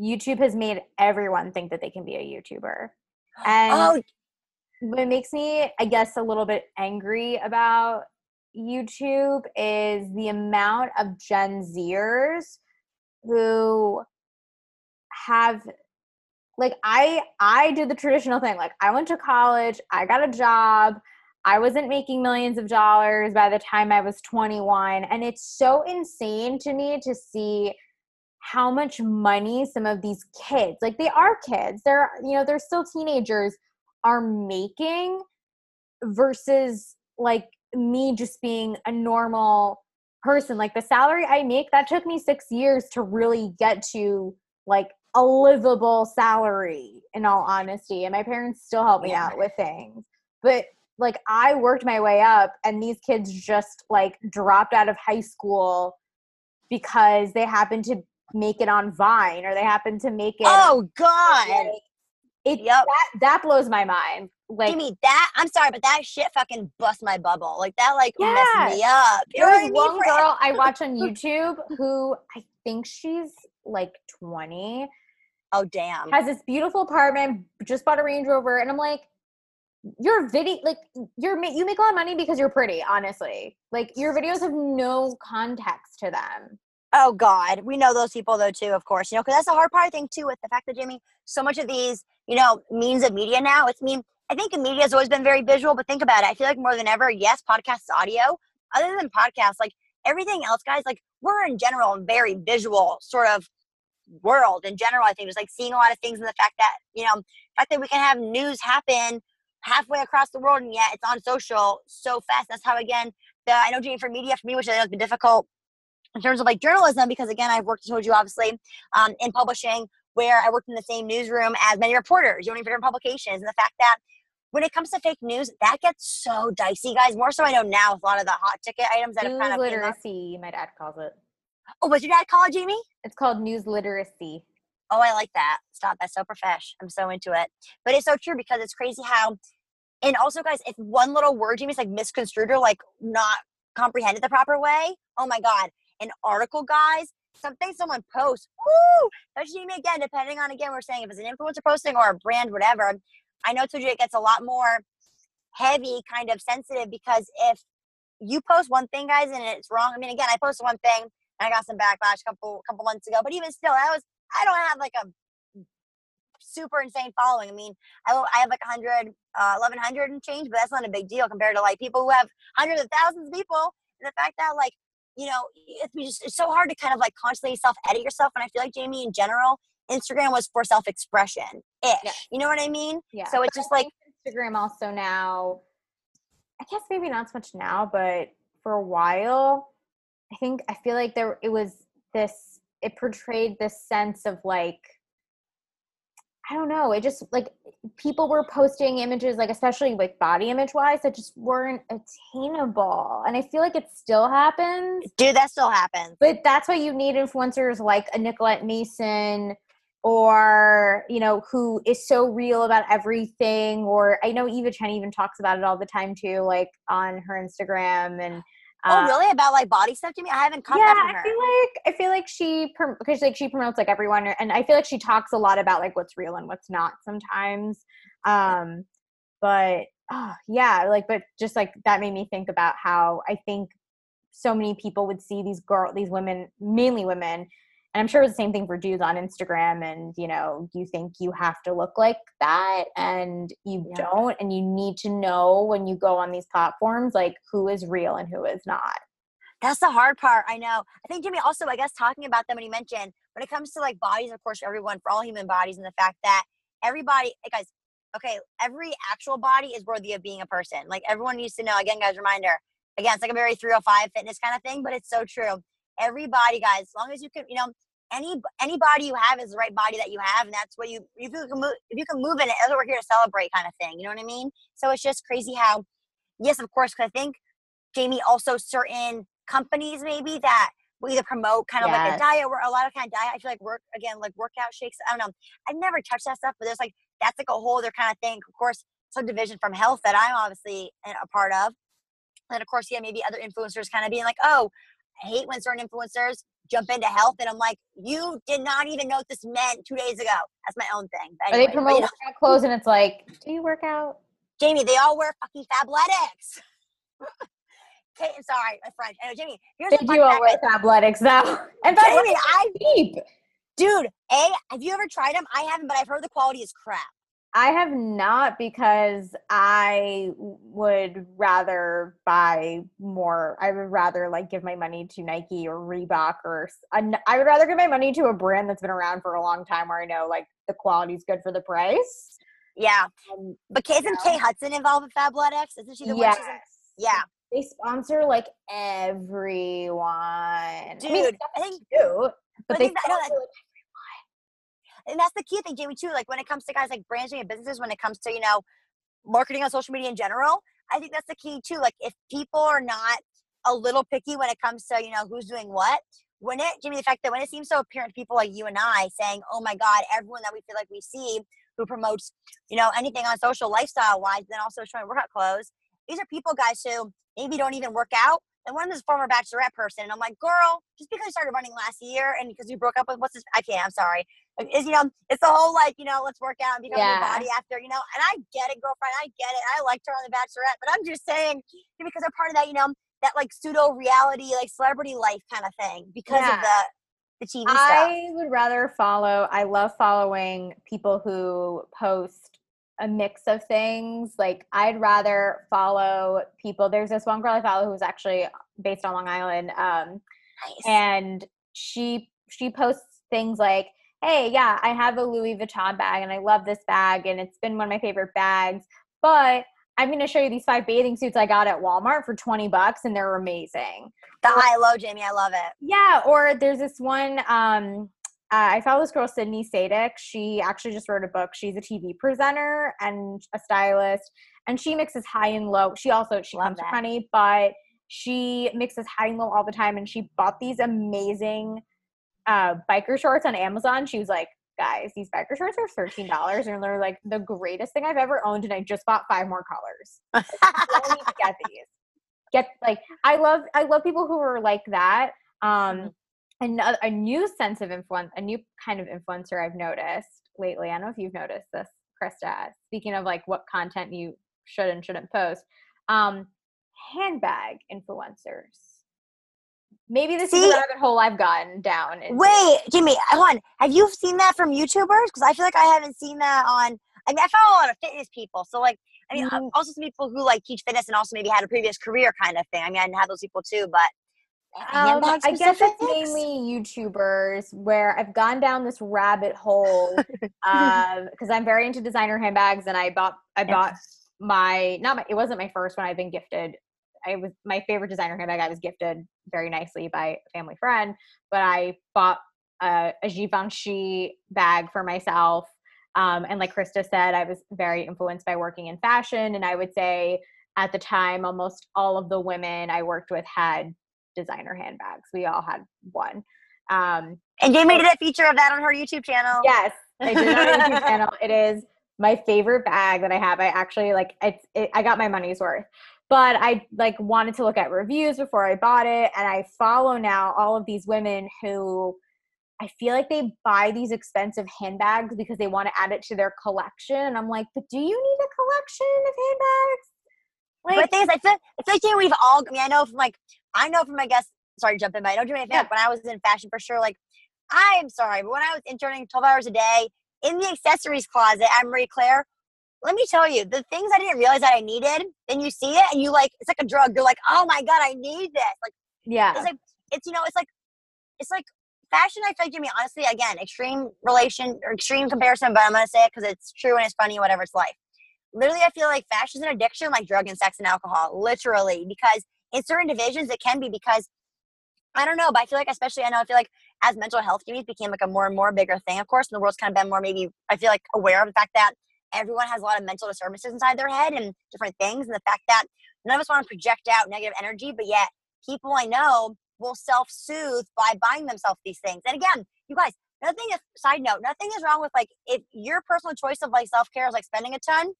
YouTube has made everyone think that they can be a YouTuber. And oh, what makes me, I guess, a little bit angry about YouTube is the amount of Gen Zers who have like I I did the traditional thing. Like I went to college, I got a job, I wasn't making millions of dollars by the time I was 21. And it's so insane to me to see how much money some of these kids, like they are kids, they're you know, they're still teenagers, are making versus like me just being a normal person. Like the salary I make, that took me six years to really get to like a livable salary in all honesty. And my parents still help me Yeah. out with things. But like I worked my way up and these kids just like dropped out of high school because they happened to make it on Vine or they happened to make it oh God. It Yep. that that blows my mind. Like Jamie, that I'm sorry, but that shit fucking bust my bubble. Like that, like Yeah. messed me up. You there was one girl I watch on YouTube who I think she's like 20, Oh damn. has this beautiful apartment, just bought a Range Rover, and I'm like, your video, like you're you make a lot of money because you're pretty. Honestly, like your videos have no context to them. Oh God, we know those people though too, of course. You know, because that's the hard part. I think too with the fact that Jamie, so much of these, you know, means of media now. It's mean, I think media has always been very visual, but think about it. I feel like more than ever, yes, podcasts, audio. Other than podcasts, like everything else, guys, like we're in general a very visual sort of world in general. I think just like seeing a lot of things and the fact that you know, fact that we can have news happen halfway across the world and yet it's on social so fast. That's how again, the I know Jamie for media for me, which has been difficult in terms of like journalism because again i've worked I told you obviously um, in publishing where i worked in the same newsroom as many reporters you know different publications and the fact that when it comes to fake news that gets so dicey guys more so i know now with a lot of the hot ticket items that have kind of literacy, my dad calls it. oh was your dad call it jamie It's called news literacy. oh i like that stop that's so profesh i'm so into it but it's so true because it's crazy how and also guys if one little word jamie's like misconstrued or like not comprehended the proper way oh my god an article guys something someone posts whoo that's jamie again depending on again we're saying if it's an influencer posting or a brand whatever i know you it gets a lot more heavy kind of sensitive because if you post one thing guys and it's wrong i mean again i posted one thing and i got some backlash a couple couple months ago but even still I was i don't have like a super insane following. I mean, I, I have like 100, uh, 1100 and change, but that's not a big deal compared to like people who have hundreds of thousands of people. And the fact that like, you know, it's just it's so hard to kind of like constantly self edit yourself. And I feel like Jamie in general, Instagram was for self expression ish. Yeah. You know what I mean? Yeah. So it's But just like, Instagram also now, I guess maybe not so much now, but for a while, I think I feel like there it was this it portrayed this sense of like I don't know. It just like people were posting images, like especially like body image wise, that just weren't attainable. And I feel like it still happens. Dude, that still happens. But that's why you need influencers like a Nicolette Mason or, you know, who is so real about everything. Or I know Eva Chen even talks about it all the time too, like on her Instagram and Oh, uh, really? About like body stuff to me? I haven't caught yeah, that from her. I feel like I feel like she because like she promotes like everyone, and I feel like she talks a lot about like what's real and what's not sometimes. Um, but oh, yeah, like but just like that made me think about how I think so many people would see these girl, these women, mainly women, and i'm sure it's the same thing for dudes on instagram and you know you think you have to look like that and you yeah. don't and you need to know when you go on these platforms like who is real and who is not. That's the hard part i know. I think jimmy also i guess talking about them when he mentioned when it comes to like bodies of course for everyone for all human bodies and the fact that everybody guys okay every actual body is worthy of being a person. Like everyone needs to know again guys reminder again it's like a very 305 fitness kind of thing but it's so true. Everybody guys as long as you can you know any any body you have is the right body that you have, and that's what you if you can move if you can move in it, that's what we're here to celebrate, kind of thing. You know what I mean? So it's just crazy how, yes, of course, because I think Jamie also certain companies maybe that will either promote kind of yes. like a diet or a lot of kind of diet. I feel like work again like workout shakes. I don't know. I've never touched that stuff, but there's like that's like a whole other kind of thing. Of course, some division from health that I'm obviously a part of. And of course, yeah, maybe other influencers kind of being like, oh, I hate when certain influencers jump into health and I'm like, you did not even know what this meant two days ago. That's my own thing. But anyway, they promote but, know, clothes and it's like, do you work out? Jamie, they all wear fucking Fabletics. okay, sorry, my friend. Anyway, Jamie, here's they do all wear Fabletics though. And Jamie, I deep. Dude, A, have you ever tried them? I haven't, but I've heard the quality is crap. I have not because I would rather buy more. I would rather like give my money to Nike or Reebok or I would rather give my money to a brand that's been around for a long time where I know like the quality is good for the price. Yeah. Um, but isn't know. Kate Hudson involved with Fabletics? Isn't she the yes. one? Yeah. They sponsor like everyone. Dude, I, mean, I think cute, but they sponsor like and that's the key thing, Jamie, too. Like when it comes to guys like branding and businesses, when it comes to, you know, marketing on social media in general, I think that's the key too. Like if people are not a little picky when it comes to, you know, who's doing what, when it, Jamie, the fact that when it seems so apparent to people like you and I saying, oh my God, everyone that we feel like we see who promotes, you know, anything on social lifestyle wise, then also showing workout clothes, these are people, guys, who maybe don't even work out and one of is former bachelorette person. And I'm like, girl, just because you started running last year and because you broke up with what's this? I can't. I'm sorry. You know, it's the whole like you know, let's work out and become yeah. your body after you know. And I get it, girlfriend. I get it. I liked her on the Bachelorette, but I'm just saying because they're part of that, you know, that like pseudo reality, like celebrity life kind of thing because yeah. of the the TV stuff. I would rather follow. I love following people who post a mix of things. Like I'd rather follow people. There's this one girl I follow who's actually based on Long Island. Um, nice. and she she posts things like, Hey, yeah, I have a Louis Vuitton bag and I love this bag and it's been one of my favorite bags. But I'm going to show you these five bathing suits I got at Walmart for 20 bucks and they're amazing. The high low, Jamie. I love it. Yeah. Or there's this one, um, uh, I follow this girl, Sydney Sadick. She actually just wrote a book. She's a TV presenter and a stylist, and she mixes high and low. She also she Love comes from honey, but she mixes high and low all the time. And she bought these amazing uh, biker shorts on Amazon. She was like, "Guys, these biker shorts are thirteen dollars, and they're like the greatest thing I've ever owned." And I just bought five more colors. I need to get these. Get like I love I love people who are like that. Um, mm-hmm another a new sense of influence, a new kind of influencer I've noticed lately. I don't know if you've noticed this, Krista. Speaking of like what content you should and shouldn't post, um, handbag influencers. Maybe this See, is a rabbit hole I've gotten down. Into. Wait, Jimmy, hold on. Have you seen that from YouTubers? Because I feel like I haven't seen that on. I mean, I follow a lot of fitness people, so like, I mean, mm-hmm. also some people who like teach fitness and also maybe had a previous career kind of thing. I mean, I didn't have those people too, but um, I guess it's mainly YouTubers where I've gone down this rabbit hole because um, I'm very into designer handbags, and I bought I bought my not my it wasn't my first one. I've been gifted. I was my favorite designer handbag. I was gifted very nicely by a family friend, but I bought a, a Givenchy bag for myself. Um, and like Krista said, I was very influenced by working in fashion. And I would say at the time, almost all of the women I worked with had designer handbags. We all had one. Um, and Jamie did a feature of that on her YouTube channel. Yes, I did on her YouTube channel. It is my favorite bag that I have. I actually like it's. It, I got my money's worth, but I like wanted to look at reviews before I bought it, and I follow now all of these women who I feel like they buy these expensive handbags because they want to add it to their collection, and I'm like, but do you need a collection of handbags? Like, but the thing is, I feel, I feel like we've all. I mean, I know from like I know from I guess sorry to jump in, but I don't do anything. Yeah. When I was in fashion for sure, like I'm sorry, but when I was interning 12 hours a day in the accessories closet at Marie Claire, let me tell you, the things I didn't realize that I needed, then you see it and you like, it's like a drug. You're like, oh my God, I need this. Like, yeah. It's like, it's, you know, it's like, it's like fashion. I feel like, Jimmy, honestly, again, extreme relation or extreme comparison, but I'm going to say it because it's true and it's funny, whatever, it's life. Literally, I feel like fashion is an addiction like drug and sex and alcohol, literally, because in certain divisions, it can be because I don't know, but I feel like, especially, I know, I feel like as mental health communities became like a more and more bigger thing, of course, and the world's kind of been more maybe, I feel like, aware of the fact that everyone has a lot of mental disturbances inside their head and different things, and the fact that none of us want to project out negative energy, but yet people I know will self soothe by buying themselves these things. And again, you guys, nothing is, side note, nothing is wrong with like, if your personal choice of like self care is like spending a ton,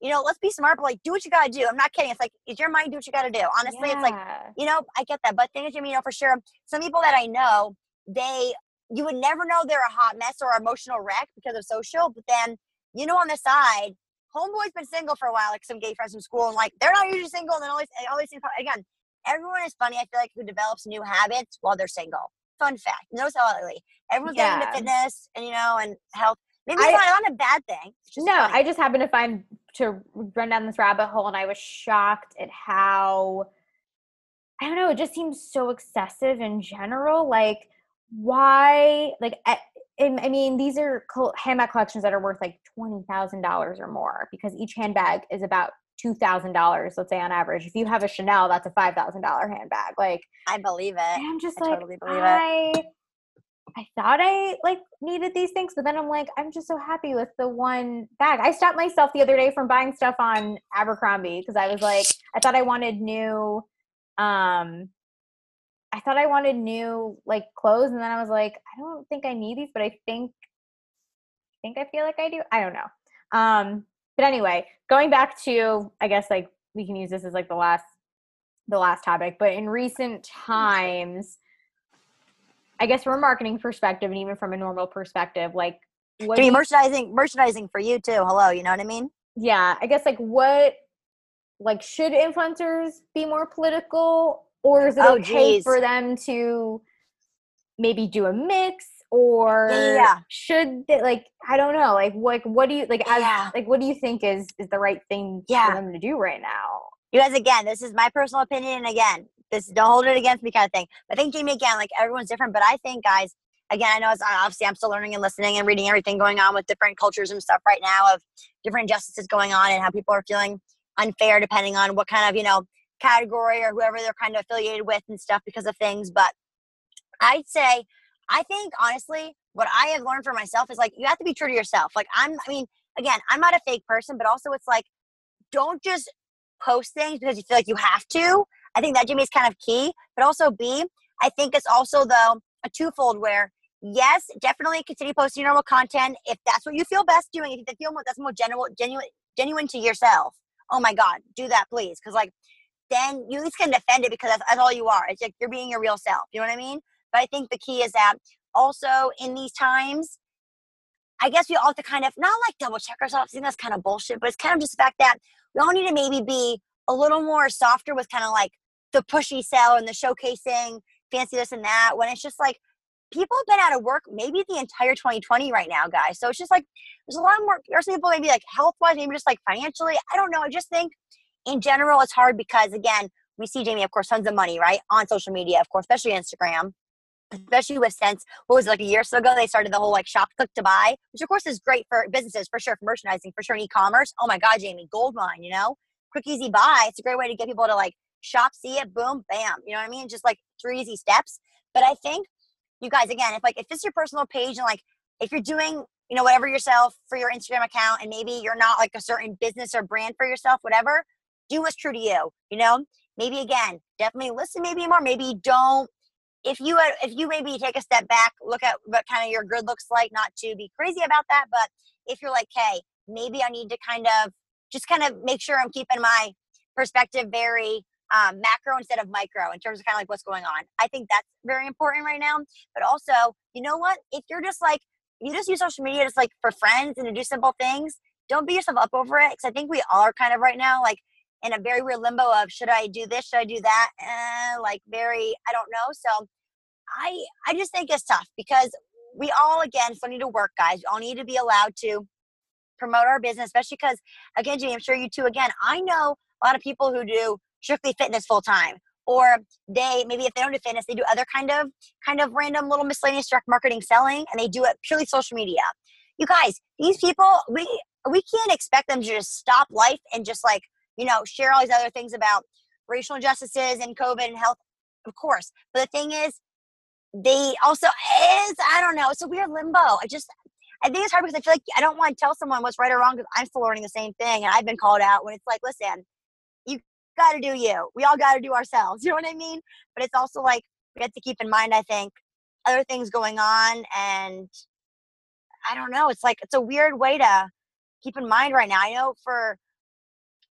you know, let's be smart, but like, do what you gotta do. I'm not kidding. It's like, it's your mind, do what you gotta do. Honestly, yeah. it's like, you know, I get that. But thing is, you know, for sure, some people that I know, they, you would never know they're a hot mess or emotional wreck because of social. But then, you know, on the side, homeboy's been single for a while, like some gay friends from school, and like they're not usually single, and then always, always again, everyone is funny. I feel like who develops new habits while they're single. Fun fact. Notice how lately everyone's yeah. getting into fitness and you know and health. Maybe it's I, not a bad thing. no, funny. I just happened to find to run down this rabbit hole, and I was shocked at how I don't know. It just seems so excessive in general. Like, why? Like, I, I mean, these are handbag collections that are worth like twenty thousand dollars or more because each handbag is about two thousand dollars. Let's say on average. If you have a Chanel, that's a five thousand dollar handbag. Like, I believe it. I'm just I like, totally believe I, it. I thought I like needed these things, but then I'm like, I'm just so happy with the one bag. I stopped myself the other day from buying stuff on Abercrombie because I was like, I thought I wanted new um I thought I wanted new like clothes and then I was like, I don't think I need these, but I think I think I feel like I do. I don't know. Um but anyway, going back to I guess like we can use this as like the last the last topic, but in recent times I guess from a marketing perspective and even from a normal perspective, like what I mean, merchandising merchandising for you too. Hello, you know what I mean? Yeah, I guess like what like should influencers be more political or is it oh, okay geez. for them to maybe do a mix or yeah. should they like I don't know like like what do you like as yeah. like what do you think is is the right thing yeah. for them to do right now? You guys again, this is my personal opinion and again, this don't hold it against me kind of thing. I think Jamie again, like everyone's different, but I think guys, again, I know it's uh, obviously I'm still learning and listening and reading everything going on with different cultures and stuff right now of different injustices going on and how people are feeling unfair depending on what kind of you know category or whoever they're kind of affiliated with and stuff because of things. But I'd say I think honestly, what I have learned for myself is like you have to be true to yourself. Like I'm, I mean, again, I'm not a fake person, but also it's like don't just post things because you feel like you have to. I think that Jimmy is kind of key, but also B, I think it's also though a twofold where yes, definitely continue posting your normal content if that's what you feel best doing. If you feel more, that's more genuine, genuine, genuine to yourself. Oh my God, do that please, because like then you can defend it because that's, that's all you are. It's like you're being your real self. You know what I mean? But I think the key is that also in these times, I guess we all have to kind of not like double check ourselves. I think that's kind of bullshit, but it's kind of just the fact that we all need to maybe be a little more softer with kind of like the pushy sell and the showcasing fancy this and that when it's just like people have been out of work maybe the entire 2020 right now guys so it's just like there's a lot more there's people maybe like health wise maybe just like financially i don't know i just think in general it's hard because again we see jamie of course tons of money right on social media of course especially instagram especially with since what was it like a year or so ago they started the whole like shop click to buy which of course is great for businesses for sure for merchandising for sure e-commerce. Oh my god jamie gold mine you know? Quick easy buy. It's a great way to get people to like shop see it boom bam you know what i mean? Just like three easy steps. But i think you guys again, if like if it's your personal page and like if you're doing you know whatever yourself for your Instagram account and maybe you're not like a certain business or brand for yourself, whatever, do what's true to you. You know, maybe again, definitely listen maybe more, maybe don't. If you if you maybe take a step back, look at what kind of your grid looks like, not to be crazy about that, but if you're like, hey, maybe I need to kind of just kind of make sure I'm keeping my perspective very um, macro instead of micro in terms of kind of like what's going on. I think that's very important right now. But also, you know what? If you're just like, you just use social media just like for friends and to do simple things, don't beat yourself up over it. Because I think we are kind of right now like in a very weird limbo of should I do this? Should I do that? Eh, like very, I don't know. So I, I just think it's tough because we all again still need to work, guys. We all need to be allowed to promote our business, especially because again, Jamie, I'm sure you too. Again, I know a lot of people who do strictly fitness full time or they maybe if they don't do fitness they do other kind of kind of random little miscellaneous direct marketing selling and they do it purely social media you guys these people we we can't expect them to just stop life and just like you know share all these other things about racial injustices and covid and health of course but the thing is they also is i don't know it's a weird limbo i just i think it's hard because i feel like i don't want to tell someone what's right or wrong because i'm still learning the same thing and i've been called out when it's like listen you got to do you. We all got to do ourselves. You know what I mean? But it's also like we have to keep in mind, I think, other things going on. And I don't know. It's like, it's a weird way to keep in mind right now. I know for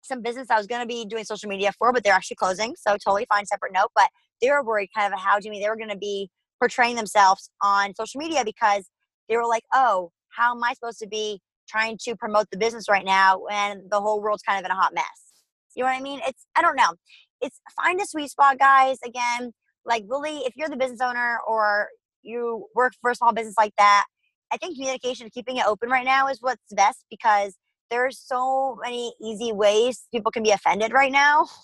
some business I was going to be doing social media for, but they're actually closing. So totally fine, separate note. But they were worried kind of how Jimmy, they were going to be portraying themselves on social media because they were like, oh, how am I supposed to be trying to promote the business right now when the whole world's kind of in a hot mess? You know what I mean? It's I don't know. It's find a sweet spot, guys. Again, like really, if you're the business owner or you work for a small business like that, I think communication, keeping it open right now is what's best because there's so many easy ways people can be offended right now.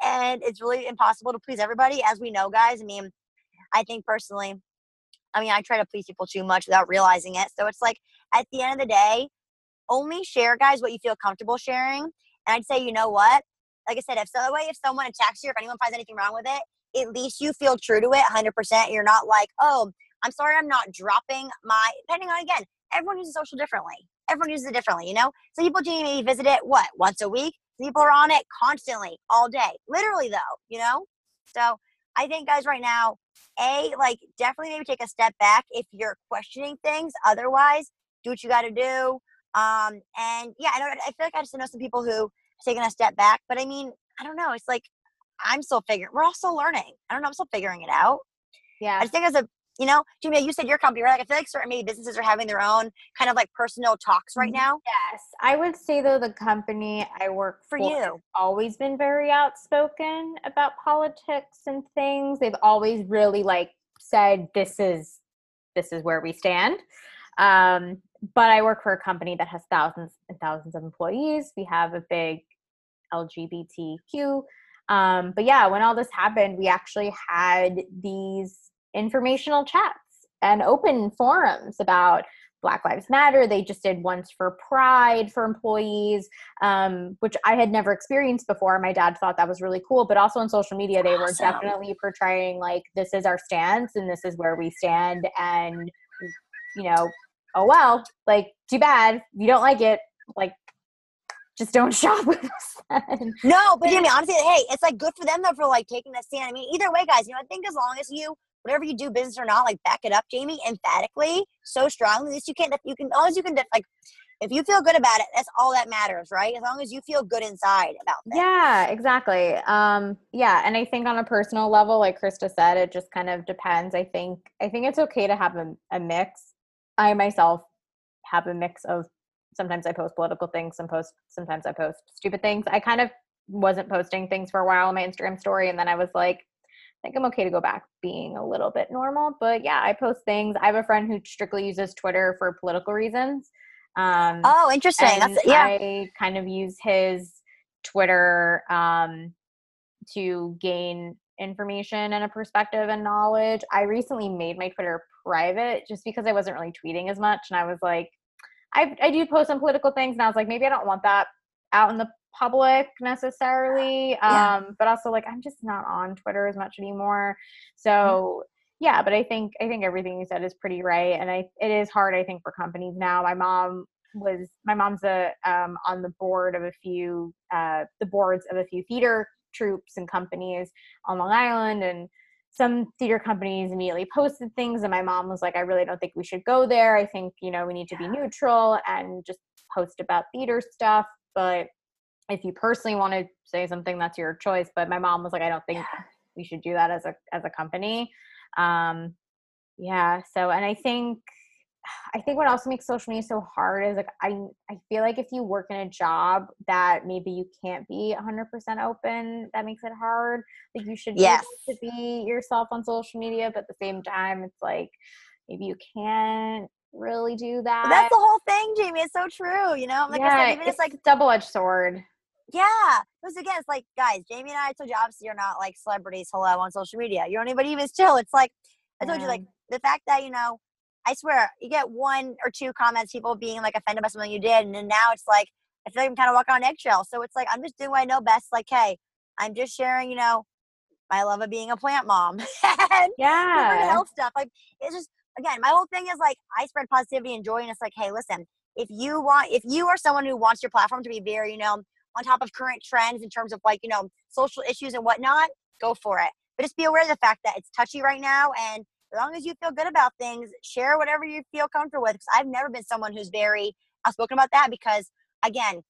And it's really impossible to please everybody, as we know, guys. I mean, I think personally, I mean, I try to please people too much without realizing it. So it's like at the end of the day, only share, guys, what you feel comfortable sharing. And I'd say, you know what? Like I said, if so way if someone attacks you, if anyone finds anything wrong with it, at least you feel true to it 100%. You're not like, oh, I'm sorry, I'm not dropping my, depending on, again, everyone uses social differently. Everyone uses it differently, you know? Some people do maybe visit it, what, once a week? People are on it constantly, all day. Literally, though, you know? So I think, guys, right now, A, like, definitely maybe take a step back if you're questioning things. Otherwise, do what you got to do. Um, and yeah, I don't. I feel like I just know some people who have taken a step back, but I mean, I don't know. It's like I'm still figuring. We're all still learning. I don't know. I'm still figuring it out. Yeah. I just think as a you know, Julia, you said your company, right? Like I feel like certain maybe businesses are having their own kind of like personal talks right mm-hmm. now. Yes. I would say though the company I work for, for you always been very outspoken about politics and things. They've always really like said this is this is where we stand. Um, but I work for a company that has thousands and thousands of employees. We have a big LGBTQ. Um, but yeah, when all this happened, we actually had these informational chats and open forums about Black Lives Matter. They just did once for Pride for employees, um, which I had never experienced before. My dad thought that was really cool, but also on social media, they were definitely portraying like this is our stance and this is where we stand, and you know, oh well, like too bad. You don't like it, like just don't shop with us. no, but I mean, honestly, hey, it's like good for them though for like taking a stand. I mean, either way, guys, you know, I think as long as you whatever you do, business or not, like back it up, Jamie, emphatically, so strongly. This you can't. you can, as long as you can, like, if you feel good about it, that's all that matters, right? As long as you feel good inside about it. Yeah, exactly. Um, yeah, and I think on a personal level, like Krista said, it just kind of depends. I think I think it's okay to have a, a mix I myself have a mix of sometimes I post political things, some post sometimes I post stupid things. I kind of wasn't posting things for a while on my Instagram story and then I was like I'm okay to go back being a little bit normal. But yeah, I post things. I have a friend who strictly uses Twitter for political reasons. Um, oh, interesting. That's, yeah. I kind of use his Twitter um, to gain information and a perspective and knowledge. I recently made my Twitter private just because I wasn't really tweeting as much. And I was like, I, I do post on political things. And I was like, maybe I don't want that out in the public necessarily. Yeah. Um, but also, like, I'm just not on Twitter as much anymore. So, yeah but i think i think everything you said is pretty right and i it is hard i think for companies now my mom was my mom's a um, on the board of a few uh, the boards of a few theater troops and companies on long island and some theater companies immediately posted things and my mom was like i really don't think we should go there i think you know we need to be neutral and just post about theater stuff but if you personally want to say something that's your choice but my mom was like i don't think we should do that as a as a company. Um yeah so and i think i think what also makes social media so hard is like i i feel like if you work in a job that maybe you can't be 100% open that makes it hard. Like you should yes. to be yourself on social media but at the same time it's like maybe you can't really do that but that's the whole thing jamie it's so true you know? Like yeah, i said even it's, it's like double-edged sword yeah, because again, it's like guys, Jamie and I told you obviously you're not like celebrities. Hello on social media, you don't anybody even still. It's like I told yeah. you, like the fact that you know, I swear you get one or two comments, people being like offended by something you did, and then now it's like I feel like I'm kind of walking on eggshells. So it's like I'm just doing what I know best. Like, hey, I'm just sharing, you know, my love of being a plant mom. and yeah, health stuff. Like it's just again, my whole thing is like I spread positivity and joy, and it's like, hey, listen, if you want, if you are someone who wants your platform to be very, you know on top of current trends in terms of like, you know, social issues and whatnot, go for it. But just be aware of the fact that it's touchy right now. And as long as you feel good about things, share whatever you feel comfortable with. Because I've never been someone who's very outspoken about that because, again,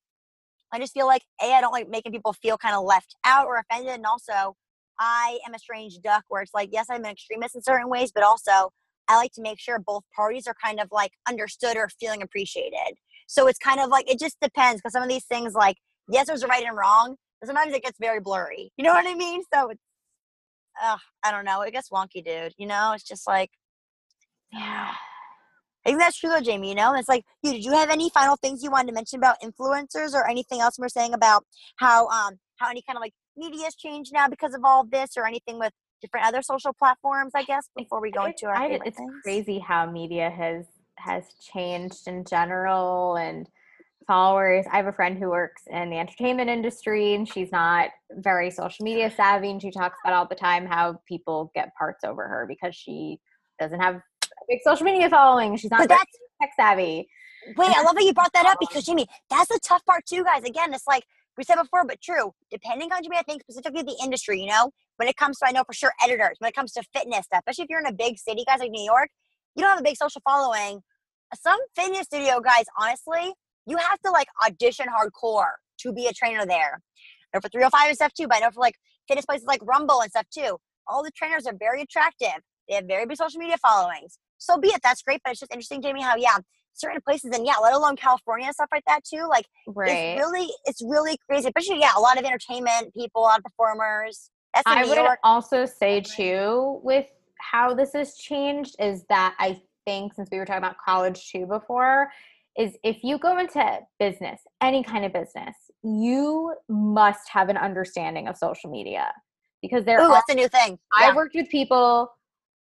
I just feel like, A, I don't like making people feel kind of left out or offended. And also, I am a strange duck where it's like, yes, I'm an extremist in certain ways, but also I like to make sure both parties are kind of like understood or feeling appreciated. So it's kind of like, it just depends because some of these things, like, yes, there's a right and wrong, but sometimes it gets very blurry. You know what I mean? So it's, uh, I don't know. It gets wonky, dude. You know, it's just like, yeah. I think that's true though, Jamie. You know, it's like, you. Did you have any final things you wanted to mention about influencers or anything else we're saying about how um how any kind of like media has changed now because of all this, or anything with different other social platforms? I guess before we go into our, I, it's things? crazy how media has has changed in general and followers. I have a friend who works in the entertainment industry and she's not very social media savvy and she talks about all the time how people get parts over her because she doesn't have a big social media following. She's not tech savvy. Wait, I love how you brought that up because Jimmy, that's the tough part too, guys. Again, it's like we said before, but true. Depending on Jimmy, I think specifically the industry, you know, when it comes to I know for sure editors, when it comes to fitness stuff, especially if you're in a big city, guys like New York, you don't have a big social following. Some fitness studio guys, honestly, you have to like audition hardcore to be a trainer there. And for 305 and stuff too, but I know for like fitness places like Rumble and stuff too. All the trainers are very attractive. They have very big social media followings. So be it. That's great. But it's just interesting, Jamie, how yeah, certain places and yeah, let alone California and stuff like that too. Like right. it's really it's really crazy. Especially yeah, a lot of entertainment people, a lot of performers. That's I New would York. also say too with how this has changed is that I think since we were talking about college too before, is if you go into business, any kind of business, you must have an understanding of social media because there Ooh, are, that's a new thing. I've worked with people,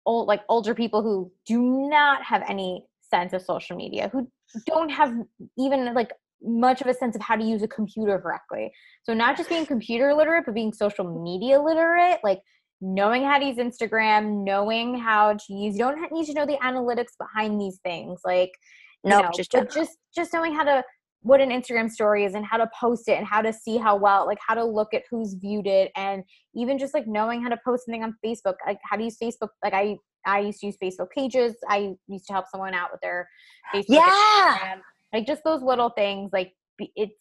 old, like older people who do not have any sense of social media, who don't have even like much of a sense of how to use a computer correctly. So not just being computer literate, but being social media literate, like knowing how to use Instagram, knowing how to use, you don't need to know the analytics behind these things. Like no, know, just but just just knowing how to what an Instagram story is and how to post it and how to see how well like how to look at who's viewed it and even just like knowing how to post something on Facebook like how to use Facebook like I I used to use Facebook pages. I used to help someone out with their Facebook yeah! Instagram. like just those little things like it's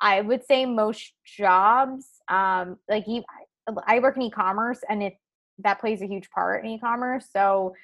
I would say most jobs um like I work in e-commerce and it that plays a huge part in e-commerce. So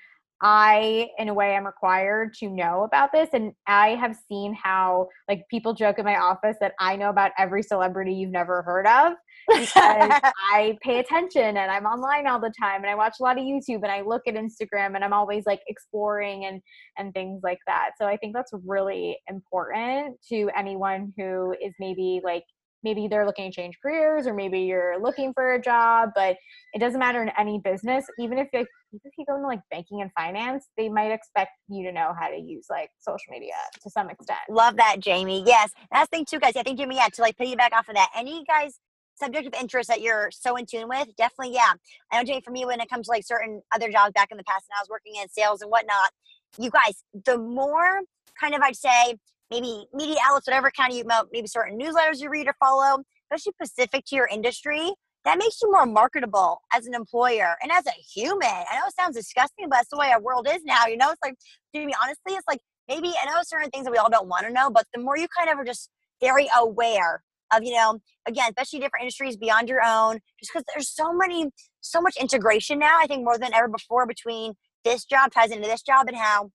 I, in a way, am required to know about this. And I have seen how, like, people joke in my office that I know about every celebrity you've never heard of because I pay attention and I'm online all the time and I watch a lot of YouTube and I look at Instagram and I'm always like exploring and and things like that. So I think that's really important to anyone who is maybe like maybe they're looking to change careers or maybe you're looking for a job but it doesn't matter in any business. Even if like even if you go into like banking and finance they might expect you to know how to use like social media to some extent. Love that jamie. Yes the thing too guys. I think jamie. Yeah to like piggyback off of that any guys subject of interest that you're so in tune with, definitely, yeah. I know, Jay, for me, when it comes to like certain other jobs back in the past, and I was working in sales and whatnot, you guys, the more kind of I'd say maybe media outlets, whatever kind of you maybe certain newsletters you read or follow, especially specific to your industry, that makes you more marketable as an employer and as a human. I know it sounds disgusting, but that's the way our world is now. You know, it's like, to be honestly, it's like maybe I know certain things that we all don't want to know, but the more you kind of are just very aware of, you know, again, especially different industries beyond your own, just because there's so many, so much integration now, I think more than ever before between this job ties into this job and how,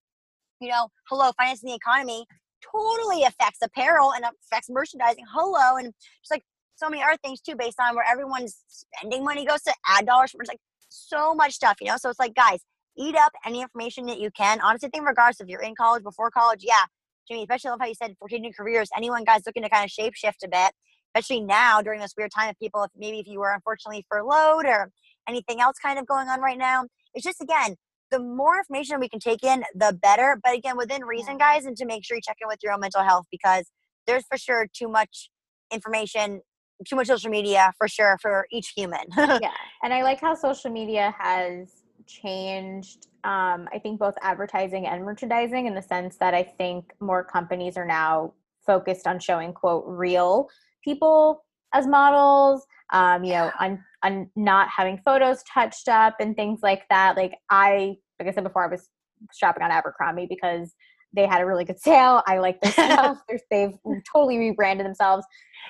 you know, hello, finance and the economy totally affects apparel and affects merchandising. Hello. And just like so many other things too, based on where everyone's spending money goes to ad dollars. It's like so much stuff, you know? So it's like, guys, eat up any information that you can. Honestly, think regardless if you're in college, before college, yeah. Jimmy, especially love how you said for changing careers, anyone guys looking to kind of shape shift a bit, especially now during this weird time of people, if maybe if you were unfortunately furloughed or anything else kind of going on right now. It's just again, the more information we can take in, the better. But again, within reason, guys, and to make sure you check in with your own mental health because there's for sure too much information, too much social media for sure for each human. yeah. And I like how social media has changed um, i think both advertising and merchandising in the sense that i think more companies are now focused on showing quote real people as models um, you know on, on not having photos touched up and things like that like i like i said before i was shopping on abercrombie because they had a really good sale. I like their stuff. they've totally rebranded themselves.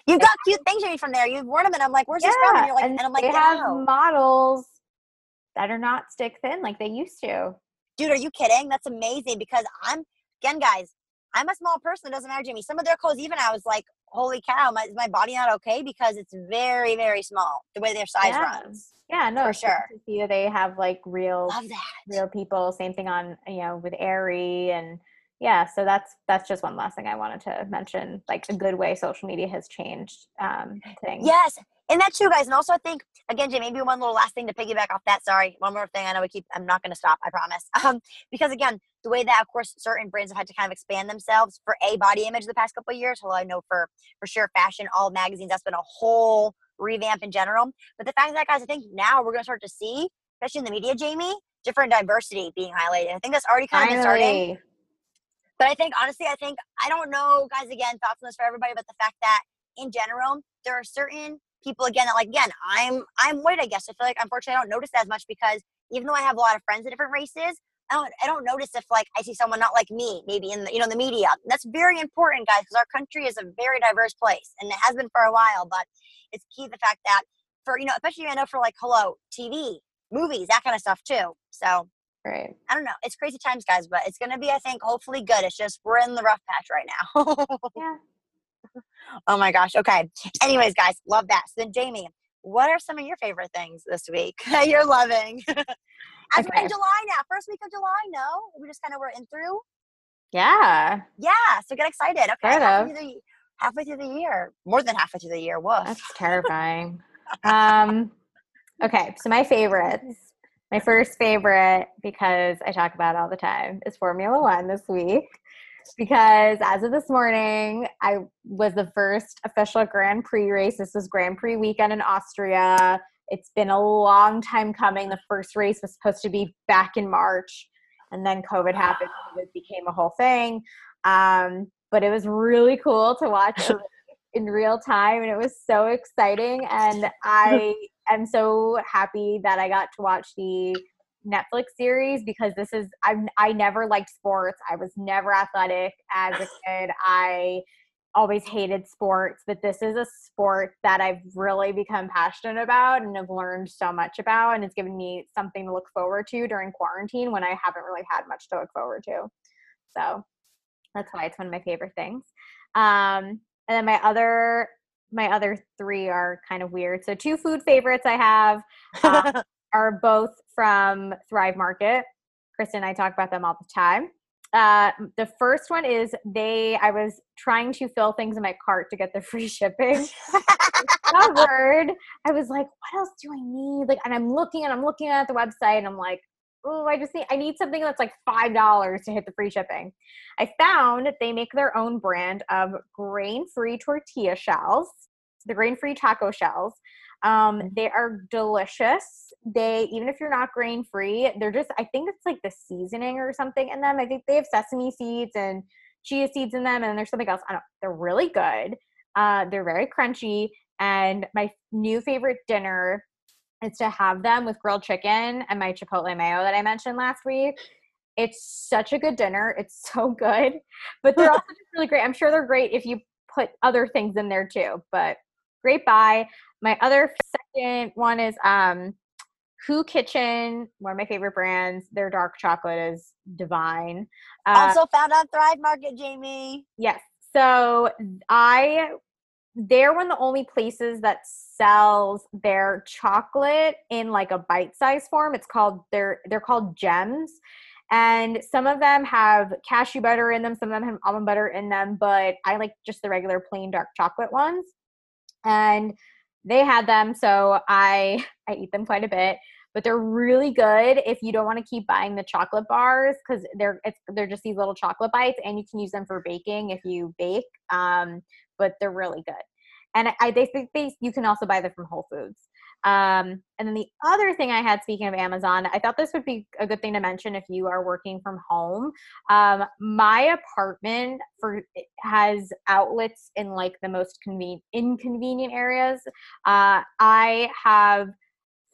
You've got cute things you from there. You've worn them, and I'm like, "Where's yeah, this from?" And, you're like, and, and I'm like, "They have models that are not stick thin like they used to. Dude, are you kidding? That's amazing because I'm again, guys. I'm a small person. It doesn't matter, to me. Some of their clothes, even I was like, "Holy cow, my, is my body not okay?" Because it's very, very small the way their size yeah. runs. Yeah, no, for sure. see they have like real, real people. Same thing on you know with Aerie and yeah. So that's that's just one last thing I wanted to mention. Like a good way social media has changed um, things. Yes, and that's true, guys. And also, I think again, Jay, maybe one little last thing to piggyback off that. Sorry, one more thing. I know we keep. I'm not going to stop. I promise. Um, because again, the way that, of course, certain brands have had to kind of expand themselves for a body image the past couple of years. Well, I know for for sure, fashion, all magazines, that's been a whole revamp in general. But the fact that, guys, I think now we're going to start to see, especially in the media, Jamie, different diversity being highlighted. I think that's already kind of starting. But I think honestly, I think I don't know, guys. Again, thoughts on this for everybody, but the fact that in general, there are certain people again that like again i'm i'm white i guess i feel like unfortunately i don't notice as much because even though i have a lot of friends of different races i don't i don't notice if like i see someone not like me maybe in the you know the media that's very important guys because our country is a very diverse place and it has been for a while but it's key the fact that for you know especially i know for like hello tv movies that kind of stuff too so Right. I don't know. It's crazy times, guys, but it's gonna be, I think, hopefully good. It's just we're in the rough patch right now. yeah oh my gosh. Okay. Anyways, guys, love that. So then, Jamie, what are some of your favorite things this week you're loving? As okay. we're in July now, first week of July, no? We just kind of were in through. Yeah. Yeah. So get excited. Okay. Halfway through, the, halfway through the year, more than halfway through the year. Woof. That's terrifying. um, okay. So my favorites. My first favorite, because I talk about all the time, is Formula One this week because as of this morning, I was the first official Grand Prix race. This was Grand Prix weekend in Austria. It's been a long time coming. The first race was supposed to be back in March, and then COVID happened. It became a whole thing. Um, but it was really cool to watch in real time, and it was so exciting. And I am so happy that I got to watch the Netflix series because this is I I never liked sports. I was never athletic as a kid. I always hated sports, but this is a sport that I've really become passionate about and have learned so much about and it's given me something to look forward to during quarantine when I haven't really had much to look forward to. So that's why it's one of my favorite things. Um, and then my other my other three are kind of weird. So two food favorites I have. Um, are both from Thrive Market. Kristen and I talk about them all the time. Uh, the first one is they. I was trying to fill things in my cart to get the free shipping. Covered. I was like, what else do I need? Like, and I'm looking and I'm looking at the website and I'm like, oh, I just need. I need something that's like five dollars to hit the free shipping. I found they make their own brand of grain-free tortilla shells the grain-free taco shells. Um, Mm-hmm. they are delicious. They even if you're not grain-free, they're just I think it's like the seasoning or something in them. I think they have sesame seeds and chia seeds in them, and there's something else. I don't. They're really good. Uh, they're very crunchy. And my new favorite dinner is to have them with grilled chicken and my chipotle mayo that I mentioned last week. It's such a good dinner. It's so good, but they're also just really great. I'm sure they're great if you put other things in there too. But great buy. My other second one is um, Hu Kitchen, one of my favorite brands. Their dark chocolate is divine. Uh, also found on Thrive Market, Jamie. Yes. So I they're one of the only places that sells their chocolate in like a bite-sized form. It's called they're they're called gems. And some of them have cashew butter in them, some of them have almond butter in them, but I like just the regular plain dark chocolate ones. And they had them, so I I eat them quite a bit but they're really good if you don't want to keep buying the chocolate bars because they're they're just these little chocolate bites and you can use them for baking if you bake um, but they're really good. And I, I they think they you can also buy them from Whole Foods um, and then the other thing I had speaking of Amazon I thought this would be a good thing to mention if you are working from home um, my apartment for has outlets in like the most convenient inconvenient areas uh, I have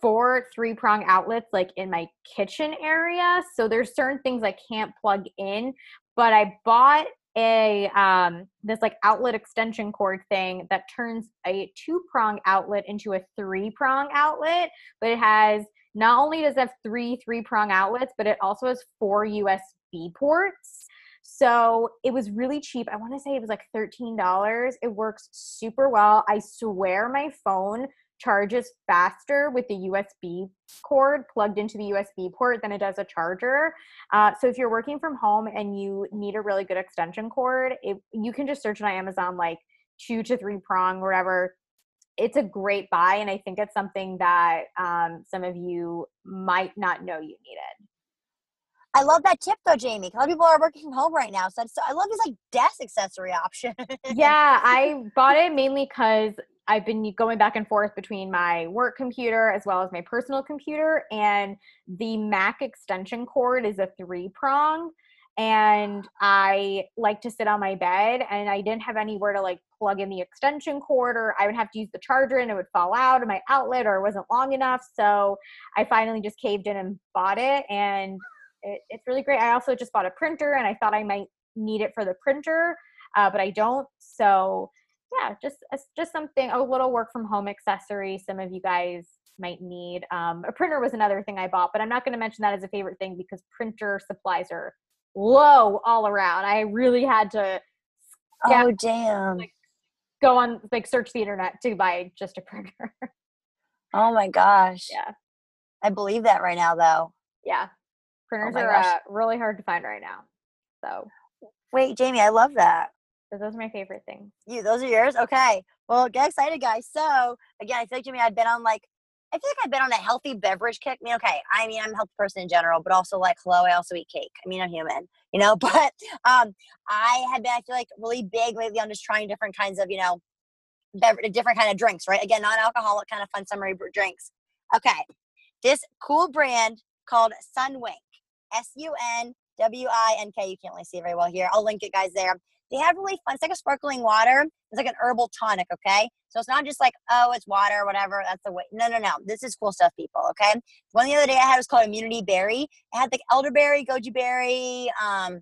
four three prong outlets like in my kitchen area. So there's certain things I can't plug in, but I bought a um this like outlet extension cord thing that turns a two prong outlet into a three prong outlet, but it has not only does it have three three prong outlets, but it also has four USB ports. So it was really cheap. I want to say it was like $13. It works super well. I swear my phone charges faster with the USB cord plugged into the USB port than it does a charger. Uh, so if you're working from home and you need a really good extension cord, it, you can just search on Amazon like two to three prong, whatever. It's a great buy, and I think it's something that um, some of you might not know you needed. I love that tip though, Jamie. A lot of people are working from home right now, so, so I love this like desk accessory option. yeah, I bought it mainly because I've been going back and forth between my work computer as well as my personal computer, and the Mac extension cord is a three prong. And I like to sit on my bed, and I didn't have anywhere to like plug in the extension cord, or I would have to use the charger and it would fall out of my outlet, or it wasn't long enough. So I finally just caved in and bought it, and it, it's really great. I also just bought a printer, and I thought I might need it for the printer, uh, but I don't. So yeah, just just something a little work from home accessory. Some of you guys might need. Um, a printer was another thing I bought, but I'm not going to mention that as a favorite thing because printer supplies are low all around. I really had to. Oh damn! Like, go on like search the internet to buy just a printer. oh my gosh! Yeah, I believe that right now though. Yeah, printers oh are uh, really hard to find right now. So wait, Jamie, I love that. So those are my favorite things. You, those are yours. Okay. Well, get excited, guys. So again, I feel like Jimmy, I've been on like, I feel like I've been on a healthy beverage kick. I mean, okay, I mean, I'm a healthy person in general, but also like, hello, I also eat cake. I mean, I'm human, you know. But um, I have been, I feel like, really big lately on just trying different kinds of, you know, beverage, different kind of drinks, right? Again, non-alcoholic kind of fun summery drinks. Okay, this cool brand called Sunwink, S U N W I N K. You can't really see it very well here. I'll link it, guys, there. They have really fun. It's like a sparkling water. It's like an herbal tonic. Okay, so it's not just like oh, it's water, whatever. That's the way. No, no, no. This is cool stuff, people. Okay. One the other day I had was called Immunity Berry. It had like elderberry, goji berry. Um,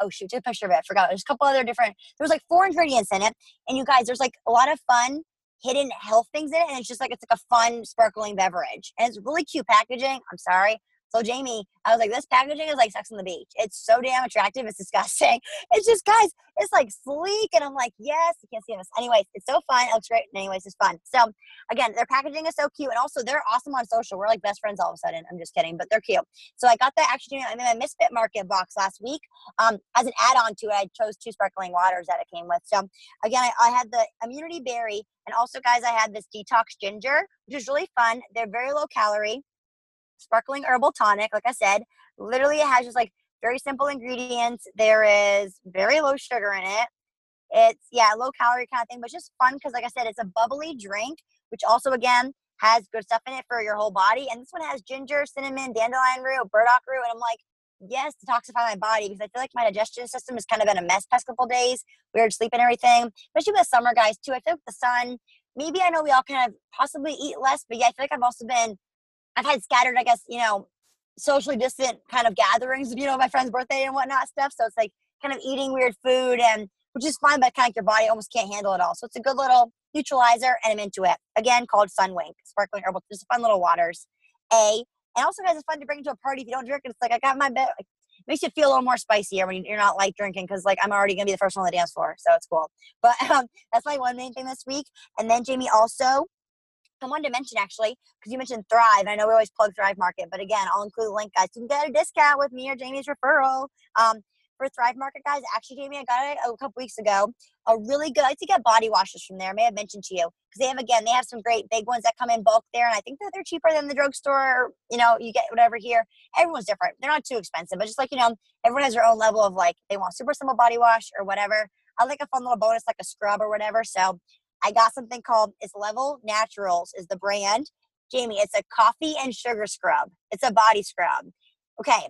oh shoot, took a picture of it. I forgot. There's a couple other different. There was like four ingredients in it, and you guys, there's like a lot of fun hidden health things in it, and it's just like it's like a fun sparkling beverage, and it's really cute packaging. I'm sorry, so Jamie, I was like, this packaging is like Sex on the Beach. It's so damn attractive. It's disgusting. It's just, guys, it's like sleek, and I'm like, yes, you can't see this. Anyways, it's so fun. It looks great. Anyways, it's fun. So again, their packaging is so cute, and also they're awesome on social. We're like best friends all of a sudden. I'm just kidding, but they're cute. So I got that actually in my Misfit Market box last week um, as an add-on to it. I chose two sparkling waters that it came with. So again, I, I had the Immunity Berry, and also, guys, I had this Detox Ginger, which is really fun. They're very low calorie sparkling herbal tonic. Like I said, literally it has just like very simple ingredients. There is very low sugar in it. It's yeah, low calorie kind of thing, but just fun because like I said, it's a bubbly drink, which also again has good stuff in it for your whole body. And this one has ginger, cinnamon, dandelion root, burdock root, and I'm like, yes, detoxify my body because I feel like my digestion system has kind of been a mess past couple days, weird sleep and everything. Especially with summer guys too. I feel like the sun. Maybe I know we all kind of possibly eat less, but yeah, I feel like I've also been. I've had scattered, I guess, you know, socially distant kind of gatherings, you know, my friend's birthday and whatnot stuff. So it's like kind of eating weird food and which is fine, but kind of your body almost can't handle it all. So it's a good little neutralizer and I'm into it. Again, called Sunwink, sparkling herbal, just fun little waters. A. And also guys, it's fun to bring to a party if you don't drink. It's like I got my bed. Like, makes you feel a little more spicier when you're not like drinking because like I'm already gonna be the first one on the dance floor, so it's cool. But um, that's my one main thing this week. And then Jamie also I wanted to mention actually, because you mentioned Thrive. I know we always plug Thrive Market, but again, I'll include the link, guys. You can get a discount with me or Jamie's referral. Um, for Thrive Market, guys, actually, Jamie, I got it a couple weeks ago. A really good, I to get body washes from there. I may have mentioned to you because they have again, they have some great big ones that come in bulk there, and I think that they're cheaper than the drugstore. You know, you get whatever here. Everyone's different. They're not too expensive, but just like you know, everyone has their own level of like they want super simple body wash or whatever. I like a fun little bonus like a scrub or whatever. So I got something called it's Level Naturals is the brand. Jamie, it's a coffee and sugar scrub. It's a body scrub. Okay.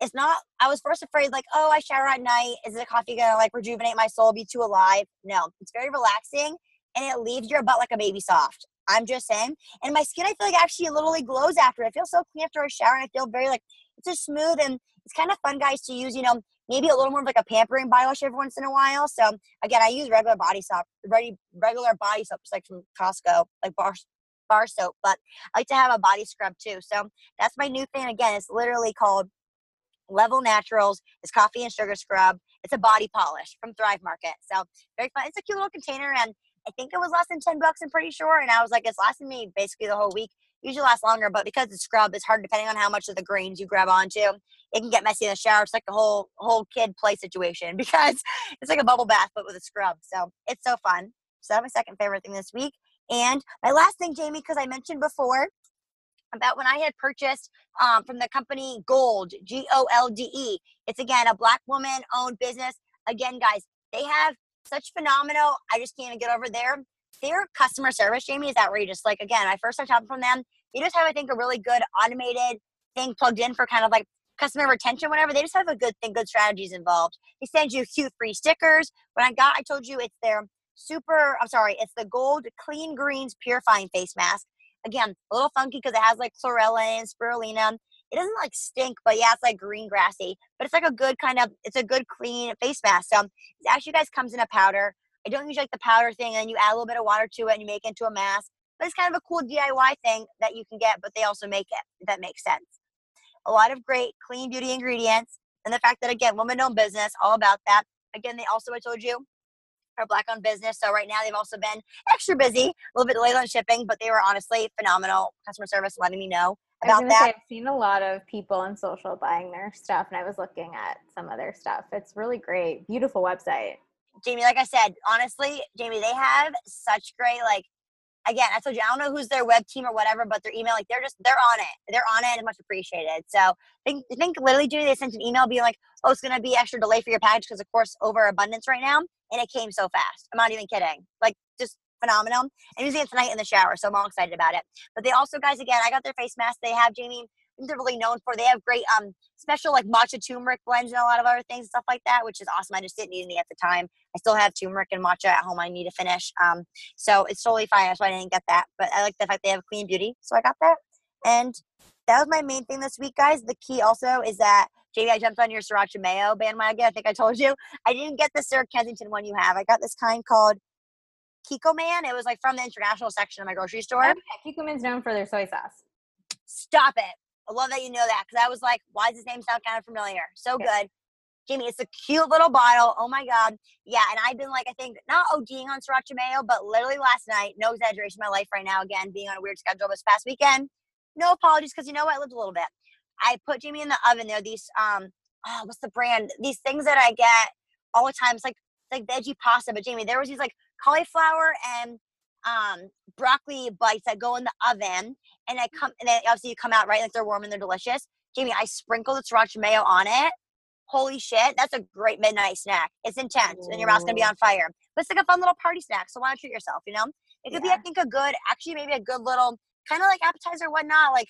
It's not I was first afraid like, oh, I shower at night. Is the coffee gonna like rejuvenate my soul, be too alive? No. It's very relaxing and it leaves your butt like a baby soft. I'm just saying. And my skin I feel like actually literally glows after. I feel so clean after a shower and I feel very like it's just smooth and it's kind of fun guys to use, you know, maybe a little more of like a pampering body every once in a while. So again, I use regular body soap, regular body soap, just like from Costco, like bar bar soap. But I like to have a body scrub too. So that's my new thing. Again, it's literally called Level Naturals. It's coffee and sugar scrub. It's a body polish from Thrive Market. So very fun. It's a cute little container, and I think it was less than ten bucks. I'm pretty sure. And I was like, it's lasting me basically the whole week usually lasts longer, but because it's scrub, it's hard depending on how much of the grains you grab onto. It can get messy in the shower. It's like a whole whole kid play situation because it's like a bubble bath but with a scrub. So it's so fun. So that's my second favorite thing this week. And my last thing, Jamie, because I mentioned before about when I had purchased um, from the company Golde, G O L D E. It's again a black woman owned business. Again, guys, they have such phenomenal. I just can't even get over there their customer service, Jamie, is outrageous. Like again, I first started shopping from them. They just have, I think, a really good automated thing plugged in for kind of like customer retention, whatever. They just have a good thing, good strategies involved. They send you cute free stickers. When I got, I told you it's their super. I'm sorry, it's the Golde Clean Greens Purifying Face Mask. Again, a little funky because it has like chlorella and spirulina. It doesn't like stink, but yeah, it's like green grassy. But it's like a good kind of, it's a good clean face mask. So it actually, guys, comes in a powder. I don't use like the powder thing, and you add a little bit of water to it and you make it into a mask. But it's kind of a cool DIY thing that you can get, but they also make it, if that makes sense. A lot of great clean beauty ingredients. And the fact that, again, woman owned business, all about that. Again, they also, I told you, are black owned business. So right now they've also been extra busy, a little bit delayed on shipping, but they were honestly phenomenal customer service letting me know about that. Say, I've seen a lot of people on social buying their stuff, and I was looking at some of their stuff. It's really great. Beautiful website. Jamie, like I said, honestly, Jamie, they have such great like again, I told you I don't know who's their web team or whatever, but their email, like they're just they're on it. They're on it and much appreciated. So think think literally Jamie, they sent an email being like, Oh, it's gonna be extra delay for your package because of course overabundance right now. And it came so fast. I'm not even kidding. Like just phenomenal. And using it tonight in the shower, so I'm all excited about it. But they also, guys, again, I got their face mask. They have Jamie they're really known for. They have great um special like matcha turmeric blends and a lot of other things and stuff like that, which is awesome. I just didn't need any at the time. I still have turmeric and matcha at home. I need to finish. Um, so it's totally fine. That's why I didn't get that. But I like the fact they have clean beauty, so I got that. And that was my main thing this week, guys. The key also is that Jamie, I jumped on your sriracha mayo bandwagon. I think I told you. I didn't get the Sir Kensington one you have. I got this kind called Kikkoman. It was like from the international section of my grocery store. Okay. Kikkoman's known for their soy sauce. Stop it. I love that you know that because I was like, why does his name sound kind of familiar? So yeah. good. Jamie, it's a cute little bottle. Oh my God. Yeah. And I've been like, I think not ODing on sriracha mayo, but literally last night, no exaggeration, my life right now, again, being on a weird schedule this past weekend. No apologies because you know what? I lived a little bit. I put Jamie in the oven. There these, um, oh, what's the brand? These things that I get all the time. It's like, it's like veggie pasta. But Jamie, there was these like cauliflower and um, broccoli bites that go in the oven, and I come and then obviously you come out right like they're warm and they're delicious. Jamie, I sprinkle the sriracha mayo on it. holy shit, that's a great midnight snack. It's intense and your mouth's gonna be on fire. But it's like a fun little party snack. So why not treat yourself, you know? It could be, I think, a good, actually maybe a good little kind of like appetizer, whatnot. Like,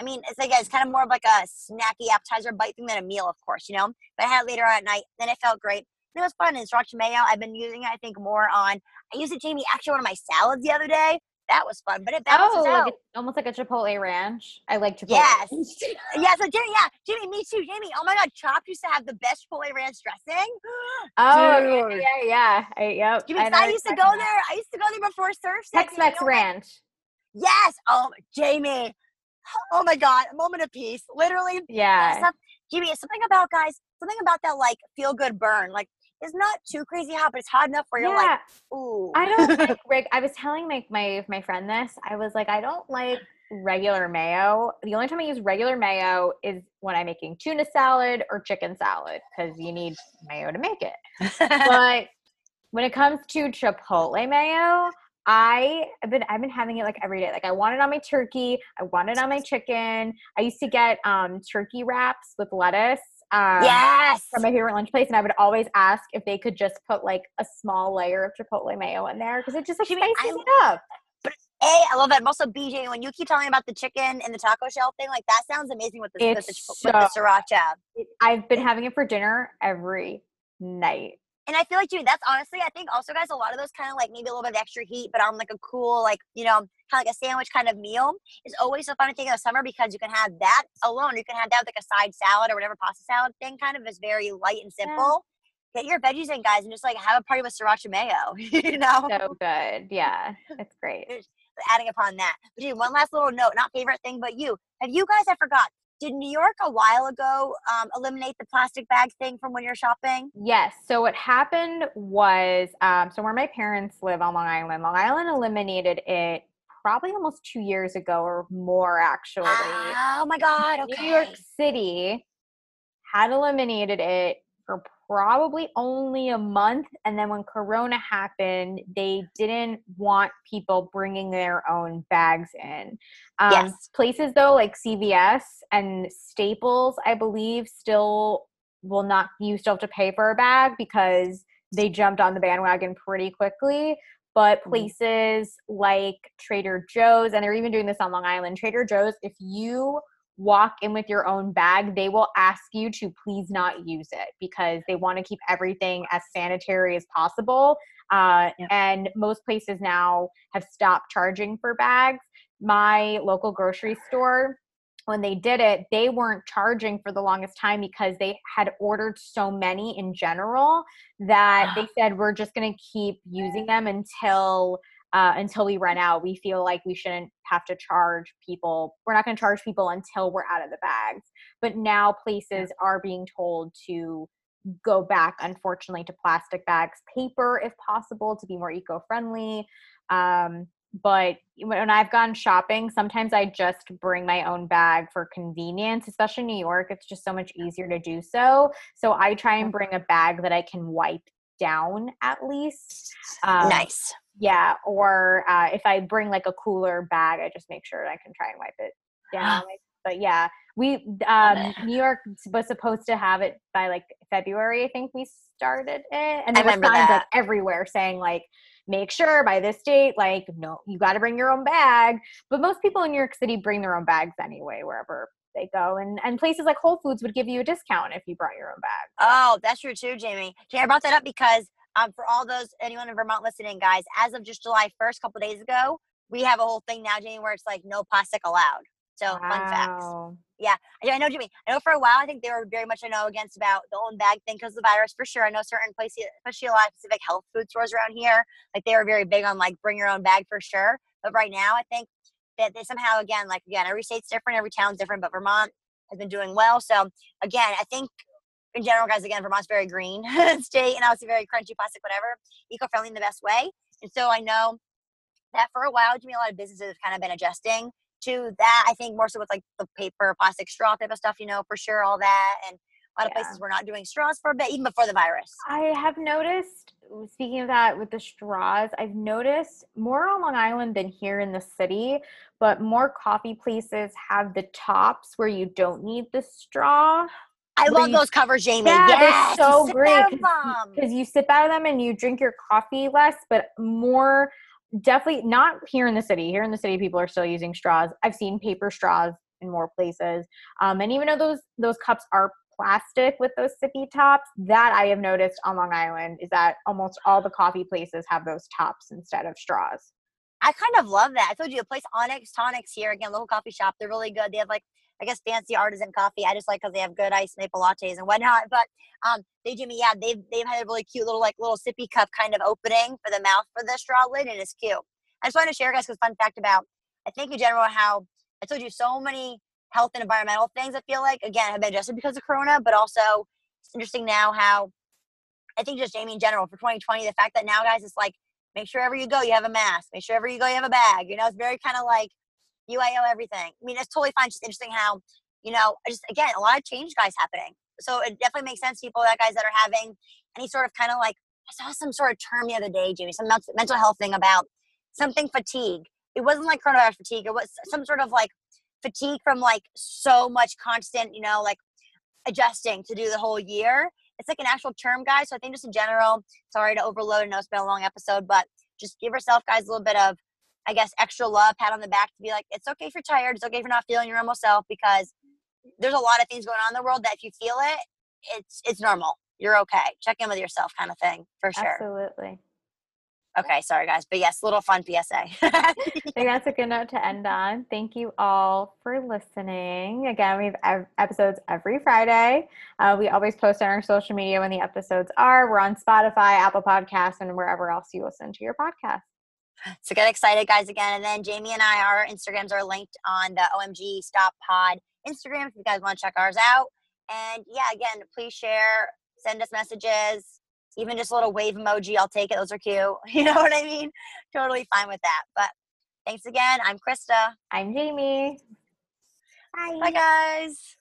I mean, it's like it's kind of more of like a snacky appetizer bite thing than a meal, of course, you know. But I had it later on at night, then it felt great. And it was fun. And sriracha mayo, I've been using it, I think, more on. I used it, Jamie, actually, one of my salads the other day. That was fun, but it balances Oh, out. like a, almost like a Chipotle ranch. I like Chipotle. Yes. yeah, so Jamie, yeah, Jamie, me too, Jamie. Oh my God, Chop't used to have the best Chipotle ranch dressing. Oh, yeah, Dude. yeah, yeah. I, yep. Jamie, I, 'cause know I used to go talking there. I used to go there before surf. about. City, Tex-Mex you know, like- ranch. Yes. Oh, Jamie. Oh my God, a moment of peace. Literally, Yeah. Some, Jamie, it's something about guys, something about that like feel good burn. Like it's not too crazy hot, but it's hot enough where you're like, ooh. I don't like Rick. I was telling my, my my friend this. I was like, I don't like regular mayo. The only time I use regular mayo is when I'm making tuna salad or chicken salad because you need mayo to make it. But when it comes to Chipotle mayo, I have been I've been having it like every day. Like I want it on my turkey. I want it on my chicken. I used to get um turkey wraps with lettuce. Um, yes. from my favorite lunch place, and I would always ask if they could just put like a small layer of Chipotle mayo in there because it just like spices l- it up. A, I love that. Also, BJ, when you keep telling me about the chicken and the taco shell thing, like that sounds amazing with the, with the, Chipo- with the sriracha. It- I've been having it for dinner every night. And I feel like, dude, that's honestly, I think also, guys, a lot of those kind of like maybe a little bit of extra heat, but on like a cool, like, you know, kind of like a sandwich kind of meal is always so fun to take in the summer because you can have that alone. You can have that with like a side salad or whatever pasta salad thing kind of is very light and simple. Get your veggies in, guys, and just like have a party with sriracha mayo, you know? So good. Yeah, it's great. Adding upon that. But dude, one last little note, not favorite thing, but you. Have you guys, I forgot, did New York a while ago um, eliminate the plastic bag thing from when you're shopping? Yes. So what happened was, um, so where my parents live on Long Island, Long Island eliminated it probably almost two years ago or more, actually. Oh my God. Okay. New York City had eliminated it for probably only a month. And then when Corona happened, they didn't want people bringing their own bags in. Um, Yes. Places, though, like CVS and Staples, I believe, still will not, you still have to pay for a bag because they jumped on the bandwagon pretty quickly. But Mhm. places like Trader Joe's, and they're even doing this on Long Island, Trader Joe's, if you walk in with your own bag, they will ask you to please not use it because they want to keep everything as sanitary as possible. Uh, Yep. And most places now have stopped charging for bags. My local grocery store, when they did it, they weren't charging for the longest time because they had ordered so many in general that they said we're just going to keep using them until uh, until we run out. We feel like we shouldn't have to charge people. We're not going to charge people until we're out of the bags. But now places are being told to go back, unfortunately, to plastic bags, paper if possible, to be more eco-friendly. Um, but when I've gone shopping, sometimes I just bring my own bag for convenience, especially in New York. It's just so much easier to do so. So I try and bring a bag that I can wipe down at least. Um, nice. Yeah. Or uh, if I bring like a cooler bag, I just make sure I can try and wipe it down. But yeah, we um, New York was supposed to have it by like February. I think we started it, and there were signs like that. everywhere saying like make sure by this date, like no, you got to bring your own bag. But most people in New York City bring their own bags anyway, wherever they go, and and places like Whole Foods would give you a discount if you brought your own bag. Oh, that's true too, Jamie. Jamie, I brought that up because um, for all those anyone in Vermont listening, guys, as of just July first, couple days ago, we have a whole thing now, Jamie, where it's like no plastic allowed. So fun facts. Yeah, I I know, Jimmy. I know for a while, I think they were very much, I know, against about the own bag thing because of the virus for sure. I know certain places, especially a lot of specific health food stores around here, like they were very big on like bring your own bag for sure. But right now, I think that they somehow, again, like again, every state's different, every town's different, but Vermont has been doing well. So again, I think in general, guys, again, Vermont's very green state and obviously very crunchy, plastic, whatever, eco-friendly in the best way. And so I know that for a while, Jimmy, a lot of businesses have kind of been adjusting to that. I think more so with like the paper, plastic straw type of stuff, you know, for sure, all that. And a lot of Yeah. places were not doing straws for a bit, even before the virus. I have noticed, speaking of that with the straws, I've noticed more on Long Island than here in the city, but more coffee places have the tops where you don't need the straw. I love you- those covers, Jamie. Yeah, they're so great of because you sip out of them and you drink your coffee less, but more definitely not here in the city. Here in the city, people are still using straws. I've seen paper straws in more places, um, and even though those those cups are plastic with those sippy tops, that I have noticed on Long Island is that almost all the coffee places have those tops instead of straws. I kind of love that. I told you a place Onyx Tonics here again, local coffee shop. They're really good. They have like I guess fancy artisan coffee. I just like because they have good iced maple lattes and whatnot. But um, they do me, yeah, they've they've had a really cute little like little sippy cup kind of opening for the mouth for the straw lid, and it's cute. I just wanted to share, guys, because fun fact about I think in general how I told you so many health and environmental things. I feel like again have been adjusted because of Corona, but also it's interesting now how I think just Jamie in general for 2020, the fact that now guys it's like make sure wherever you go you have a mask, make sure wherever you go you have a bag. You know, it's very kind of like UIO everything. I mean, it's totally fine. Just interesting how, you know, just again, a lot of change guys happening. So it definitely makes sense, people, that guys that are having any sort of kind of like, I saw some sort of term the other day, Jamie, some mental health thing about something fatigue. It wasn't like coronavirus fatigue. It was some sort of like fatigue from like so much constant, you know, like adjusting to do the whole year. It's like an actual term, guys. So I think just in general, sorry to overload. I know it's been a long episode, but just give yourself, guys, a little bit of I guess, extra love, pat on the back to be like, it's okay if you're tired. It's okay if you're not feeling your normal self because there's a lot of things going on in the world that if you feel it, it's it's normal. You're okay. Check in with yourself, kind of thing, for sure. Absolutely. Okay, sorry guys, but yes, little fun PSA. I think that's a good note to end on. Thank you all for listening. Again, we have ev- episodes every Friday. Uh, we always post on our social media when the episodes are. We're on Spotify, Apple Podcasts, and wherever else you listen to your podcast. so get excited, guys, again. And then Jamie and I, our Instagrams are linked on the OMG Stop Pod Instagram if you guys want to check ours out. And yeah, again, please share, send us messages, even just a little wave emoji. I'll take it. Those are cute. You know what I mean? Totally fine with that. But thanks again. I'm Krista. I'm Jamie. Bye, Bye, guys.